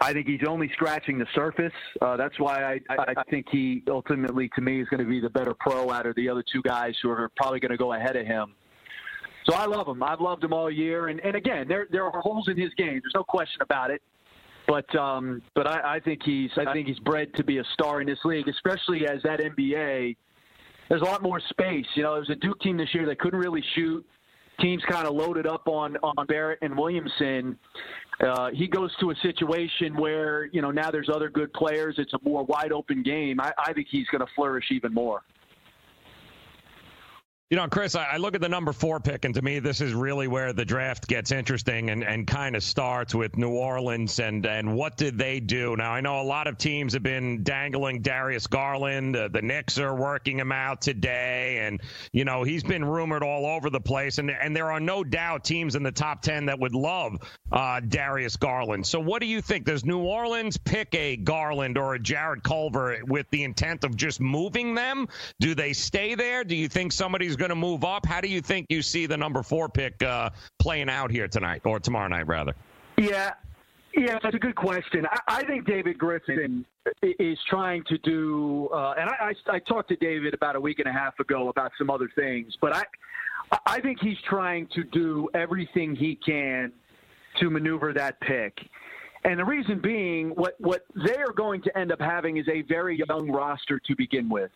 I think he's only scratching the surface. Uh, that's why I, I think he ultimately, to me, is going to be the better pro out of the other two guys who are probably going to go ahead of him. So I love him. I've loved him all year. And, and again, there there are holes in his game. There's no question about it. But um, but I, I think he's I think he's bred to be a star in this league, especially as that NBA. There's a lot more space. You know, there was a Duke team this year that couldn't really shoot teams kind of loaded up on on Barrett and Williamson. Uh, he goes to a situation where you know now there's other good players. It's a more wide open game. I, I think he's going to flourish even more. You know, Chris, I, look at the number four pick, and to me, this is really where the draft gets interesting and, and kind of starts with New Orleans and, and what did they do? Now, I know a lot of teams have been dangling Darius Garland. Uh, the Knicks are working him out today, and, you know, he's been rumored all over the place. And, and there are no doubt teams in the top 10 that would love uh, Darius Garland. So, what do you think? Does New Orleans pick a Garland or a Jarrett Culver with the intent of just moving them? Do they stay there? Do you think somebody's going to move up. How do you think you see the number four pick uh, playing out here tonight or tomorrow night, rather? Yeah, yeah, that's a good question. I, think David Griffin is trying to do, uh, and I, I, I talked to David about a week and a half ago about some other things, but I, I think he's trying to do everything he can to maneuver that pick. And the reason being, what, what they are going to end up having is a very young roster to begin with.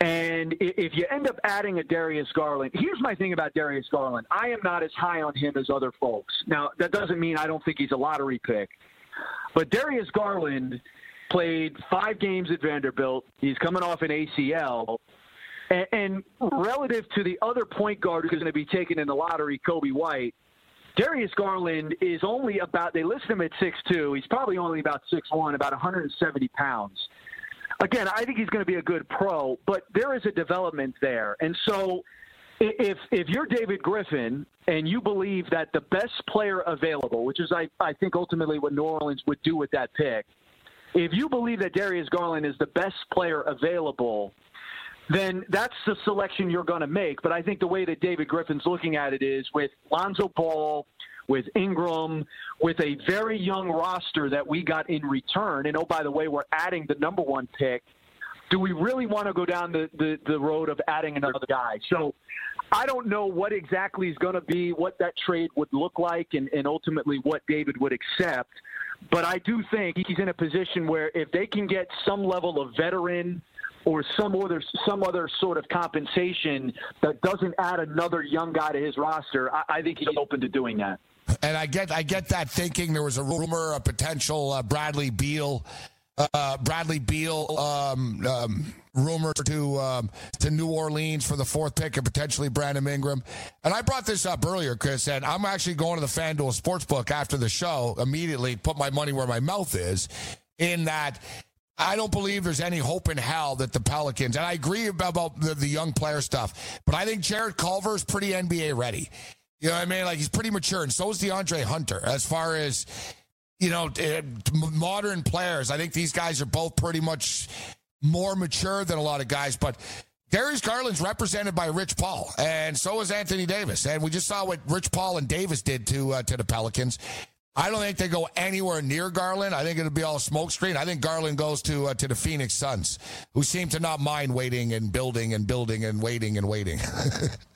And if you end up adding a Darius Garland, here's my thing about Darius Garland. I am not as high on him as other folks. Now, that doesn't mean I don't think he's a lottery pick. But Darius Garland played five games at Vanderbilt. He's coming off an ACL. And, and relative to the other point guard who's going to be taken in the lottery, Coby White, Darius Garland is only about, they list him at six two. He's probably only about six one, about 170 pounds again, I think he's going to be a good pro, but there is a development there. And so if if you're David Griffin and you believe that the best player available, which is I, I think ultimately what New Orleans would do with that pick, if you believe that Darius Garland is the best player available, then that's the selection you're going to make. But I think the way that David Griffin's looking at it is with Lonzo Ball, with Ingram, with a very young roster that we got in return. And oh, by the way, we're adding the number one pick. Do we really want to go down the, the, the road of adding another guy? So I don't know what exactly is going to be, what that trade would look like, and, and ultimately what David would accept. But I do think he's in a position where if they can get some level of veteran or some other some other sort of compensation that doesn't add another young guy to his roster, I, I think he's open to doing that. And I get I get that thinking. There was a rumor, a potential uh, Bradley Beal, uh, Bradley Beal um, um, rumor to um, to New Orleans for the fourth pick and potentially Brandon Ingram. And I brought this up earlier, Chris, and I'm actually going to the FanDuel Sportsbook after the show immediately. Put my money where my mouth is. In that I don't believe there's any hope in hell that the Pelicans, and I agree about the, the young player stuff, but I think Jarrett Culver is pretty NBA ready. You know what I mean? Like he's pretty mature, and so is DeAndre Hunter. As far as you know, eh, modern players, I think these guys are both pretty much more mature than a lot of guys. But Darius Garland's represented by Rich Paul, and so is Anthony Davis. And we just saw what Rich Paul and Davis did to uh, to the Pelicans. I don't think they go anywhere near Garland. I think it'll be all smokescreen. I think Garland goes to uh, to the Phoenix Suns, who seem to not mind waiting and building and building and waiting and waiting.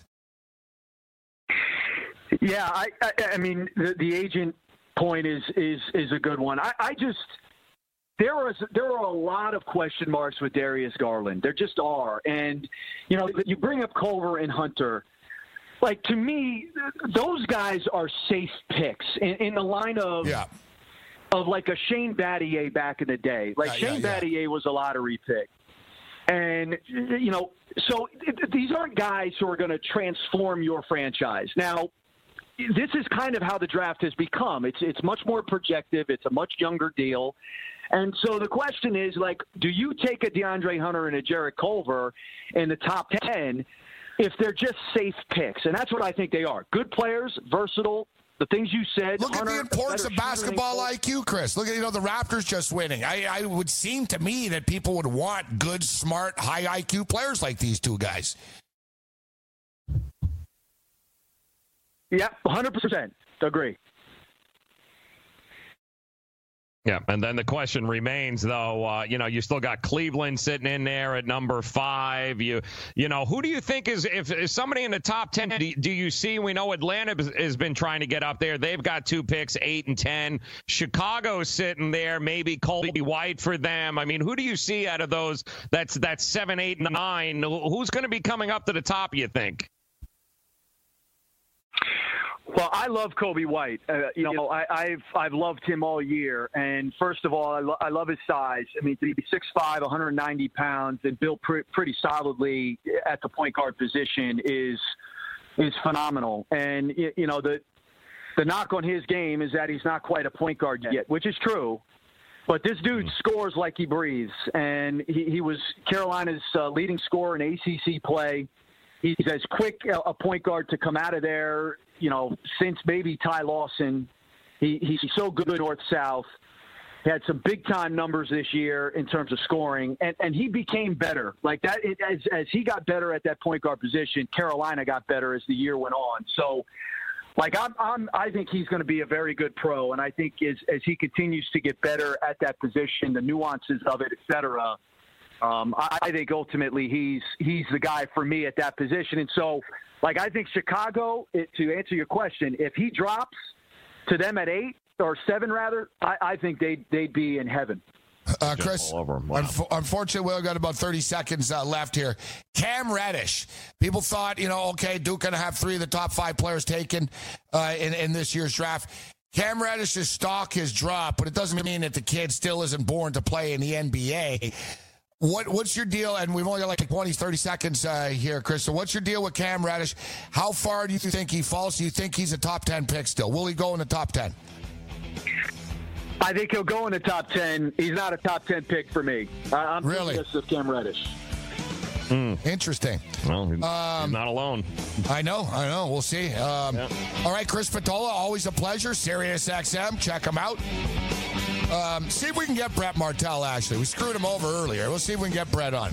yeah, I, I, I mean the, the, agent point is is is a good one. I, I just there was there are a lot of question marks with Darius Garland. There just are, and you know you bring up Culver and Hunter like to me, those guys are safe picks in, in the line of yeah. of like a Shane Battier back in the day. Like yeah, Shane yeah, Battier was a lottery pick, and you know, so these aren't guys who are going to transform your franchise. Now, this is kind of how the draft has become. It's it's much more projective. It's a much younger deal. And so the question is like, do you take a DeAndre Hunter and a Jarrett Culver in the top ten if they're just safe picks. And that's what I think they are. Good players, versatile. The things you said. Look Hunter, at the importance of basketball IQ, Chris. Look at you know the Raptors just winning. I, I would seem to me that people would want good, smart, high IQ players like these two guys. Yeah, 100% agree. Yeah, and then the question remains, though. Uh, you know, you still got Cleveland sitting in there at number five. You, you know, who do you think is if, somebody in the top ten? Do, do you see? We know Atlanta has been trying to get up there. They've got two picks, eight and ten. Chicago's sitting there. Maybe Coby White for them. I mean, who do you see out of those? That's that's seven, eight, and nine. Who's going to be coming up to the top? You think? Well, I love Coby White. Uh, you know, I, have I've loved him all year. And first of all, I, lo- I love his size. I mean, to be 6'5", 190 pounds, and built pr- pretty solidly at the point guard position is is phenomenal. And you know, the the knock on his game is that he's not quite a point guard yet, which is true. But this dude mm. scores like he breathes, and he, he was Carolina's uh, leading scorer in ACC play. He's as quick a point guard to come out of there you know, since maybe Ty Lawson, he, he's so good north south. Had some big time numbers this year in terms of scoring, and, and he became better. Like that, it, as as he got better at that point guard position, Carolina got better as the year went on. So, like I'm, I'm I think he's going to be a very good pro, and I think as as he continues to get better at that position, the nuances of it, et cetera. Um, I, I think ultimately he's he's the guy for me at that position, and so like I think Chicago, it, to answer your question, if he drops to them at eight or seven, rather, I, I think they'd they'd be in heaven. Uh, Chris, wow. unfortunately, we've got about 30 seconds uh, left here. Cam Reddish. People thought, you know, okay, Duke going to have three of the top five players taken uh, in, in this year's draft. Cam Reddish's stock has dropped, but it doesn't mean that the kid still isn't born to play in the NBA. What what's your deal? And we've only got like 20, 30 seconds uh, here, Chris. So what's your deal with Cam Reddish? How far do you think he falls? Do you think he's a top ten pick still? Will he go in the top ten? I think he'll go in the top ten. He's not a top ten pick for me. I'm really of Cam Reddish. Interesting. Well, Um, not alone. I know, I know. We'll see. Um, All right, Chris Spatola, always a pleasure. Sirius XM, check him out. Um, see if we can get Brett Martell, actually. We screwed him over earlier. We'll see if we can get Brett on.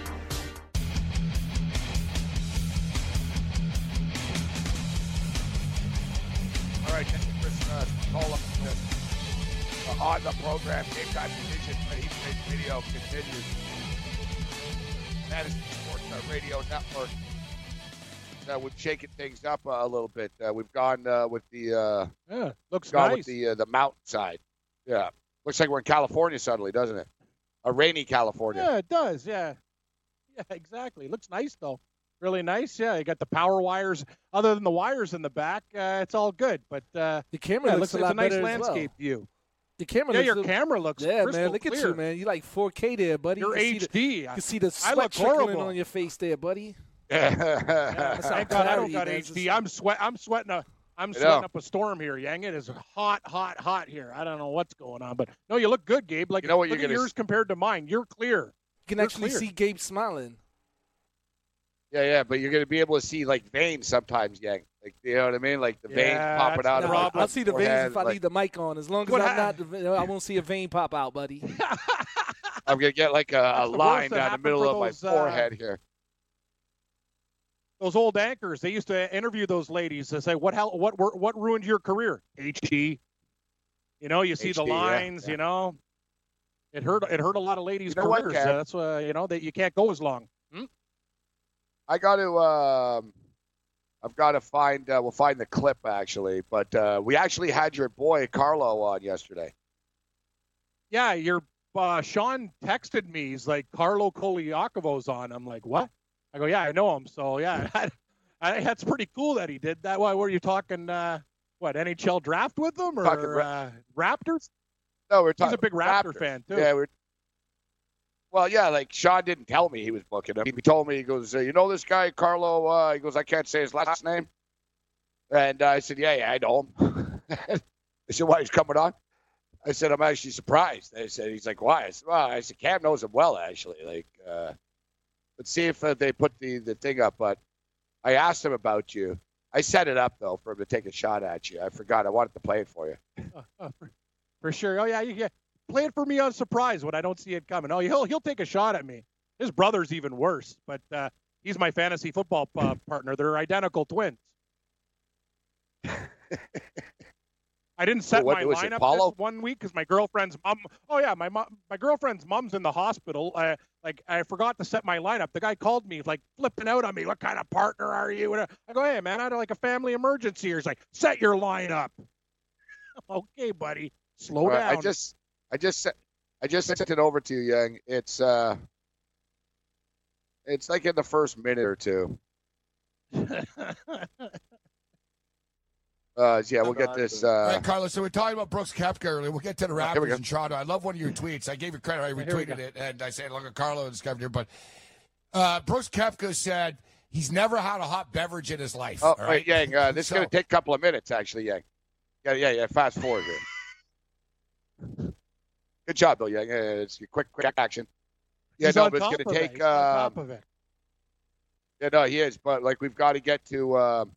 On the program, Game Time Decisions, but he plays video continues. Fantasy Sports uh, Radio Network. Uh, we've shaken things up uh, a little bit. Uh, we've gone uh, with the uh, Yeah, looks gone nice. with the uh, the mountainside. Yeah, looks like we're in California suddenly, doesn't it? A rainy California. Yeah, it does. Yeah, yeah, exactly. Looks nice though. Really nice. Yeah, you got the power wires. Other than the wires in the back, uh, it's all good. But uh, the camera yeah, looks looks a it's lot a nice better as well. landscape view. The camera. Yeah, looks your a- camera looks Yeah, man. Look at you, man. You like 4K there, buddy. You're you can See the, HD. you can see the sweat trickling on your face there, buddy. Yeah, thank God I don't got man. HD. I'm sweat. I'm sweating a. I'm sweating up a storm here, Yang. It is hot, hot, hot here. I don't know what's going on, but no, you look good, Gabe. Like You know what look you're at gonna yours compared to mine. You're clear. You can You're actually clear. see Gabe smiling. Yeah, yeah, but you're gonna be able to see like veins sometimes, Yang. Like you know what I mean? Like the veins popping out the of my problem. I'll see the veins if I like- leave the mic on. As long as I'm hap- not, I won't see a vein pop out, buddy. I'm gonna get like a, a That's the worst line down the middle for of my those, uh, forehead here. Those old anchors. They used to interview those ladies. and say, "What hell? What what what ruined your career?" HD. You know, you see the HD, yeah, lines. yeah. You know, it hurt. It hurt a lot of ladies' You know careers. Gav? Uh, that's why you know that you can't go as long. I got to. Um, I've got to find. Uh, we'll find the clip actually, but uh, we actually had your boy Carlo on yesterday. Yeah, your uh, Sean texted me. He's like, Carlo Colaiacovo's on. I'm like, what? I go, yeah, I know him. So yeah, I, that's pretty cool that he did that. Why were you talking? Uh, what NHL draft with them or uh, Raptors? No, we're talking. He's a big Raptor fan too. Yeah, we're. Well, yeah, like Sean didn't tell me he was booking him. He told me he goes, you know this guy Carlo. Uh, he goes, I can't say his last name. And uh, I said, yeah, yeah, I know him. I said, why he's coming on? I said, I'm actually surprised. I said, he's like, why? I said, well, I said, Cam knows him well, actually. Like, uh, let's see if uh, they put the, the thing up. But I asked him about you. I set it up, though, for him to take a shot at you. I forgot. I wanted to play it for you. For, for sure. Oh yeah, you get play it for me on surprise when I don't see it coming. Oh, he'll he'll take a shot at me. His brother's even worse, but uh, he's my fantasy football uh, partner. They're identical twins. I didn't set what- my lineup one week because my girlfriend's mom. Oh yeah, my mom, my girlfriend's mom's in the hospital. Uh, like I forgot to set my lineup. The guy called me like flipping out on me. What kind of partner are you? And I go, hey man, I had like a family emergency. He's like, set your lineup. okay, buddy, slow right, down. I just, I just, sent- I just sent it over to you, Yang. It's, uh, it's like in the first minute or two. Uh, yeah, we'll get this. Uh, right, Carlos. So we're talking about Brooks Koepka earlier. We'll get to the Here Raptors go. in Toronto. I love one of your tweets. I gave you credit. I retweeted it, and I said, "Look at Carlo and Koepka." But uh, Brooks Koepka said he's never had a hot beverage in his life. oh, all right? wait, Yang. Uh, this is going to take a couple of minutes, actually, Yang. Yeah, yeah, yeah. Fast forward here. Good job, Bill. Yang. Yeah, it's a quick, quick action. Yeah, He's no, but it's going to it. take. He's on top of it. yeah, no, he is. But like, we've got to get to. Um,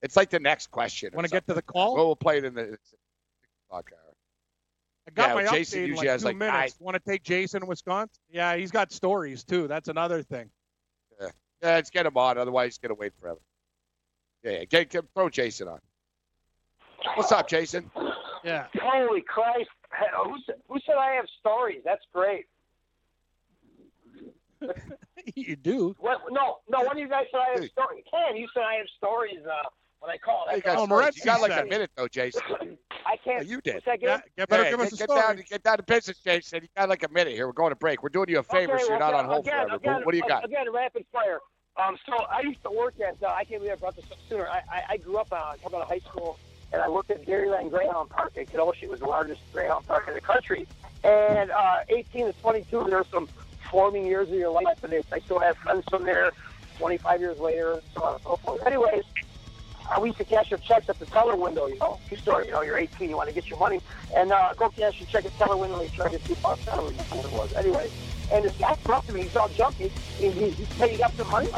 it's like the next question. Want to get to the call? Well, we'll play it in the hour. I got yeah, my Jason update in like two like, minutes. Want to take Jason in Wisconsin? Yeah, he's got stories too. That's another thing. Yeah, let's get him on. Otherwise, he's going to wait forever. Yeah, yeah. Get, get, throw Jason on. What's up, Jason? Yeah. Holy Christ! Who said, who said I have stories? That's great. you do. What? No, no. One of you guys said I have stories. Ken, you said I have stories uh, when I called. I You got, stories. you got like a minute though, Jason. I can't. you did. what's that again? Yeah, better Yeah, give us get, a get story. down, get down to business, Jason. You got like a minute here. We're going to break. We're doing you a favor, Okay, so you're not on hold again, forever. Again, What, what do you got? Again, rapid fire. Um, so I used to work at. Uh, I can't believe I brought this up sooner. I, I, I grew up uh, coming out of high school, and I worked at Dairyland Greyhound Park in Kenosha. It was the largest Greyhound park in the country. And uh, 18 to 22, there were some forming years of your life, and I still have friends from there. 25 years later, so on and so forth. Anyways, we used to cash your checks at the teller window, you know. You store, you know, you're 18, you want to get your money, and uh, go cash your check at the teller window, and you charge you two bucks. It was. Anyway, and this guy come up to me, he's all jumpy, and he, he paid up the money.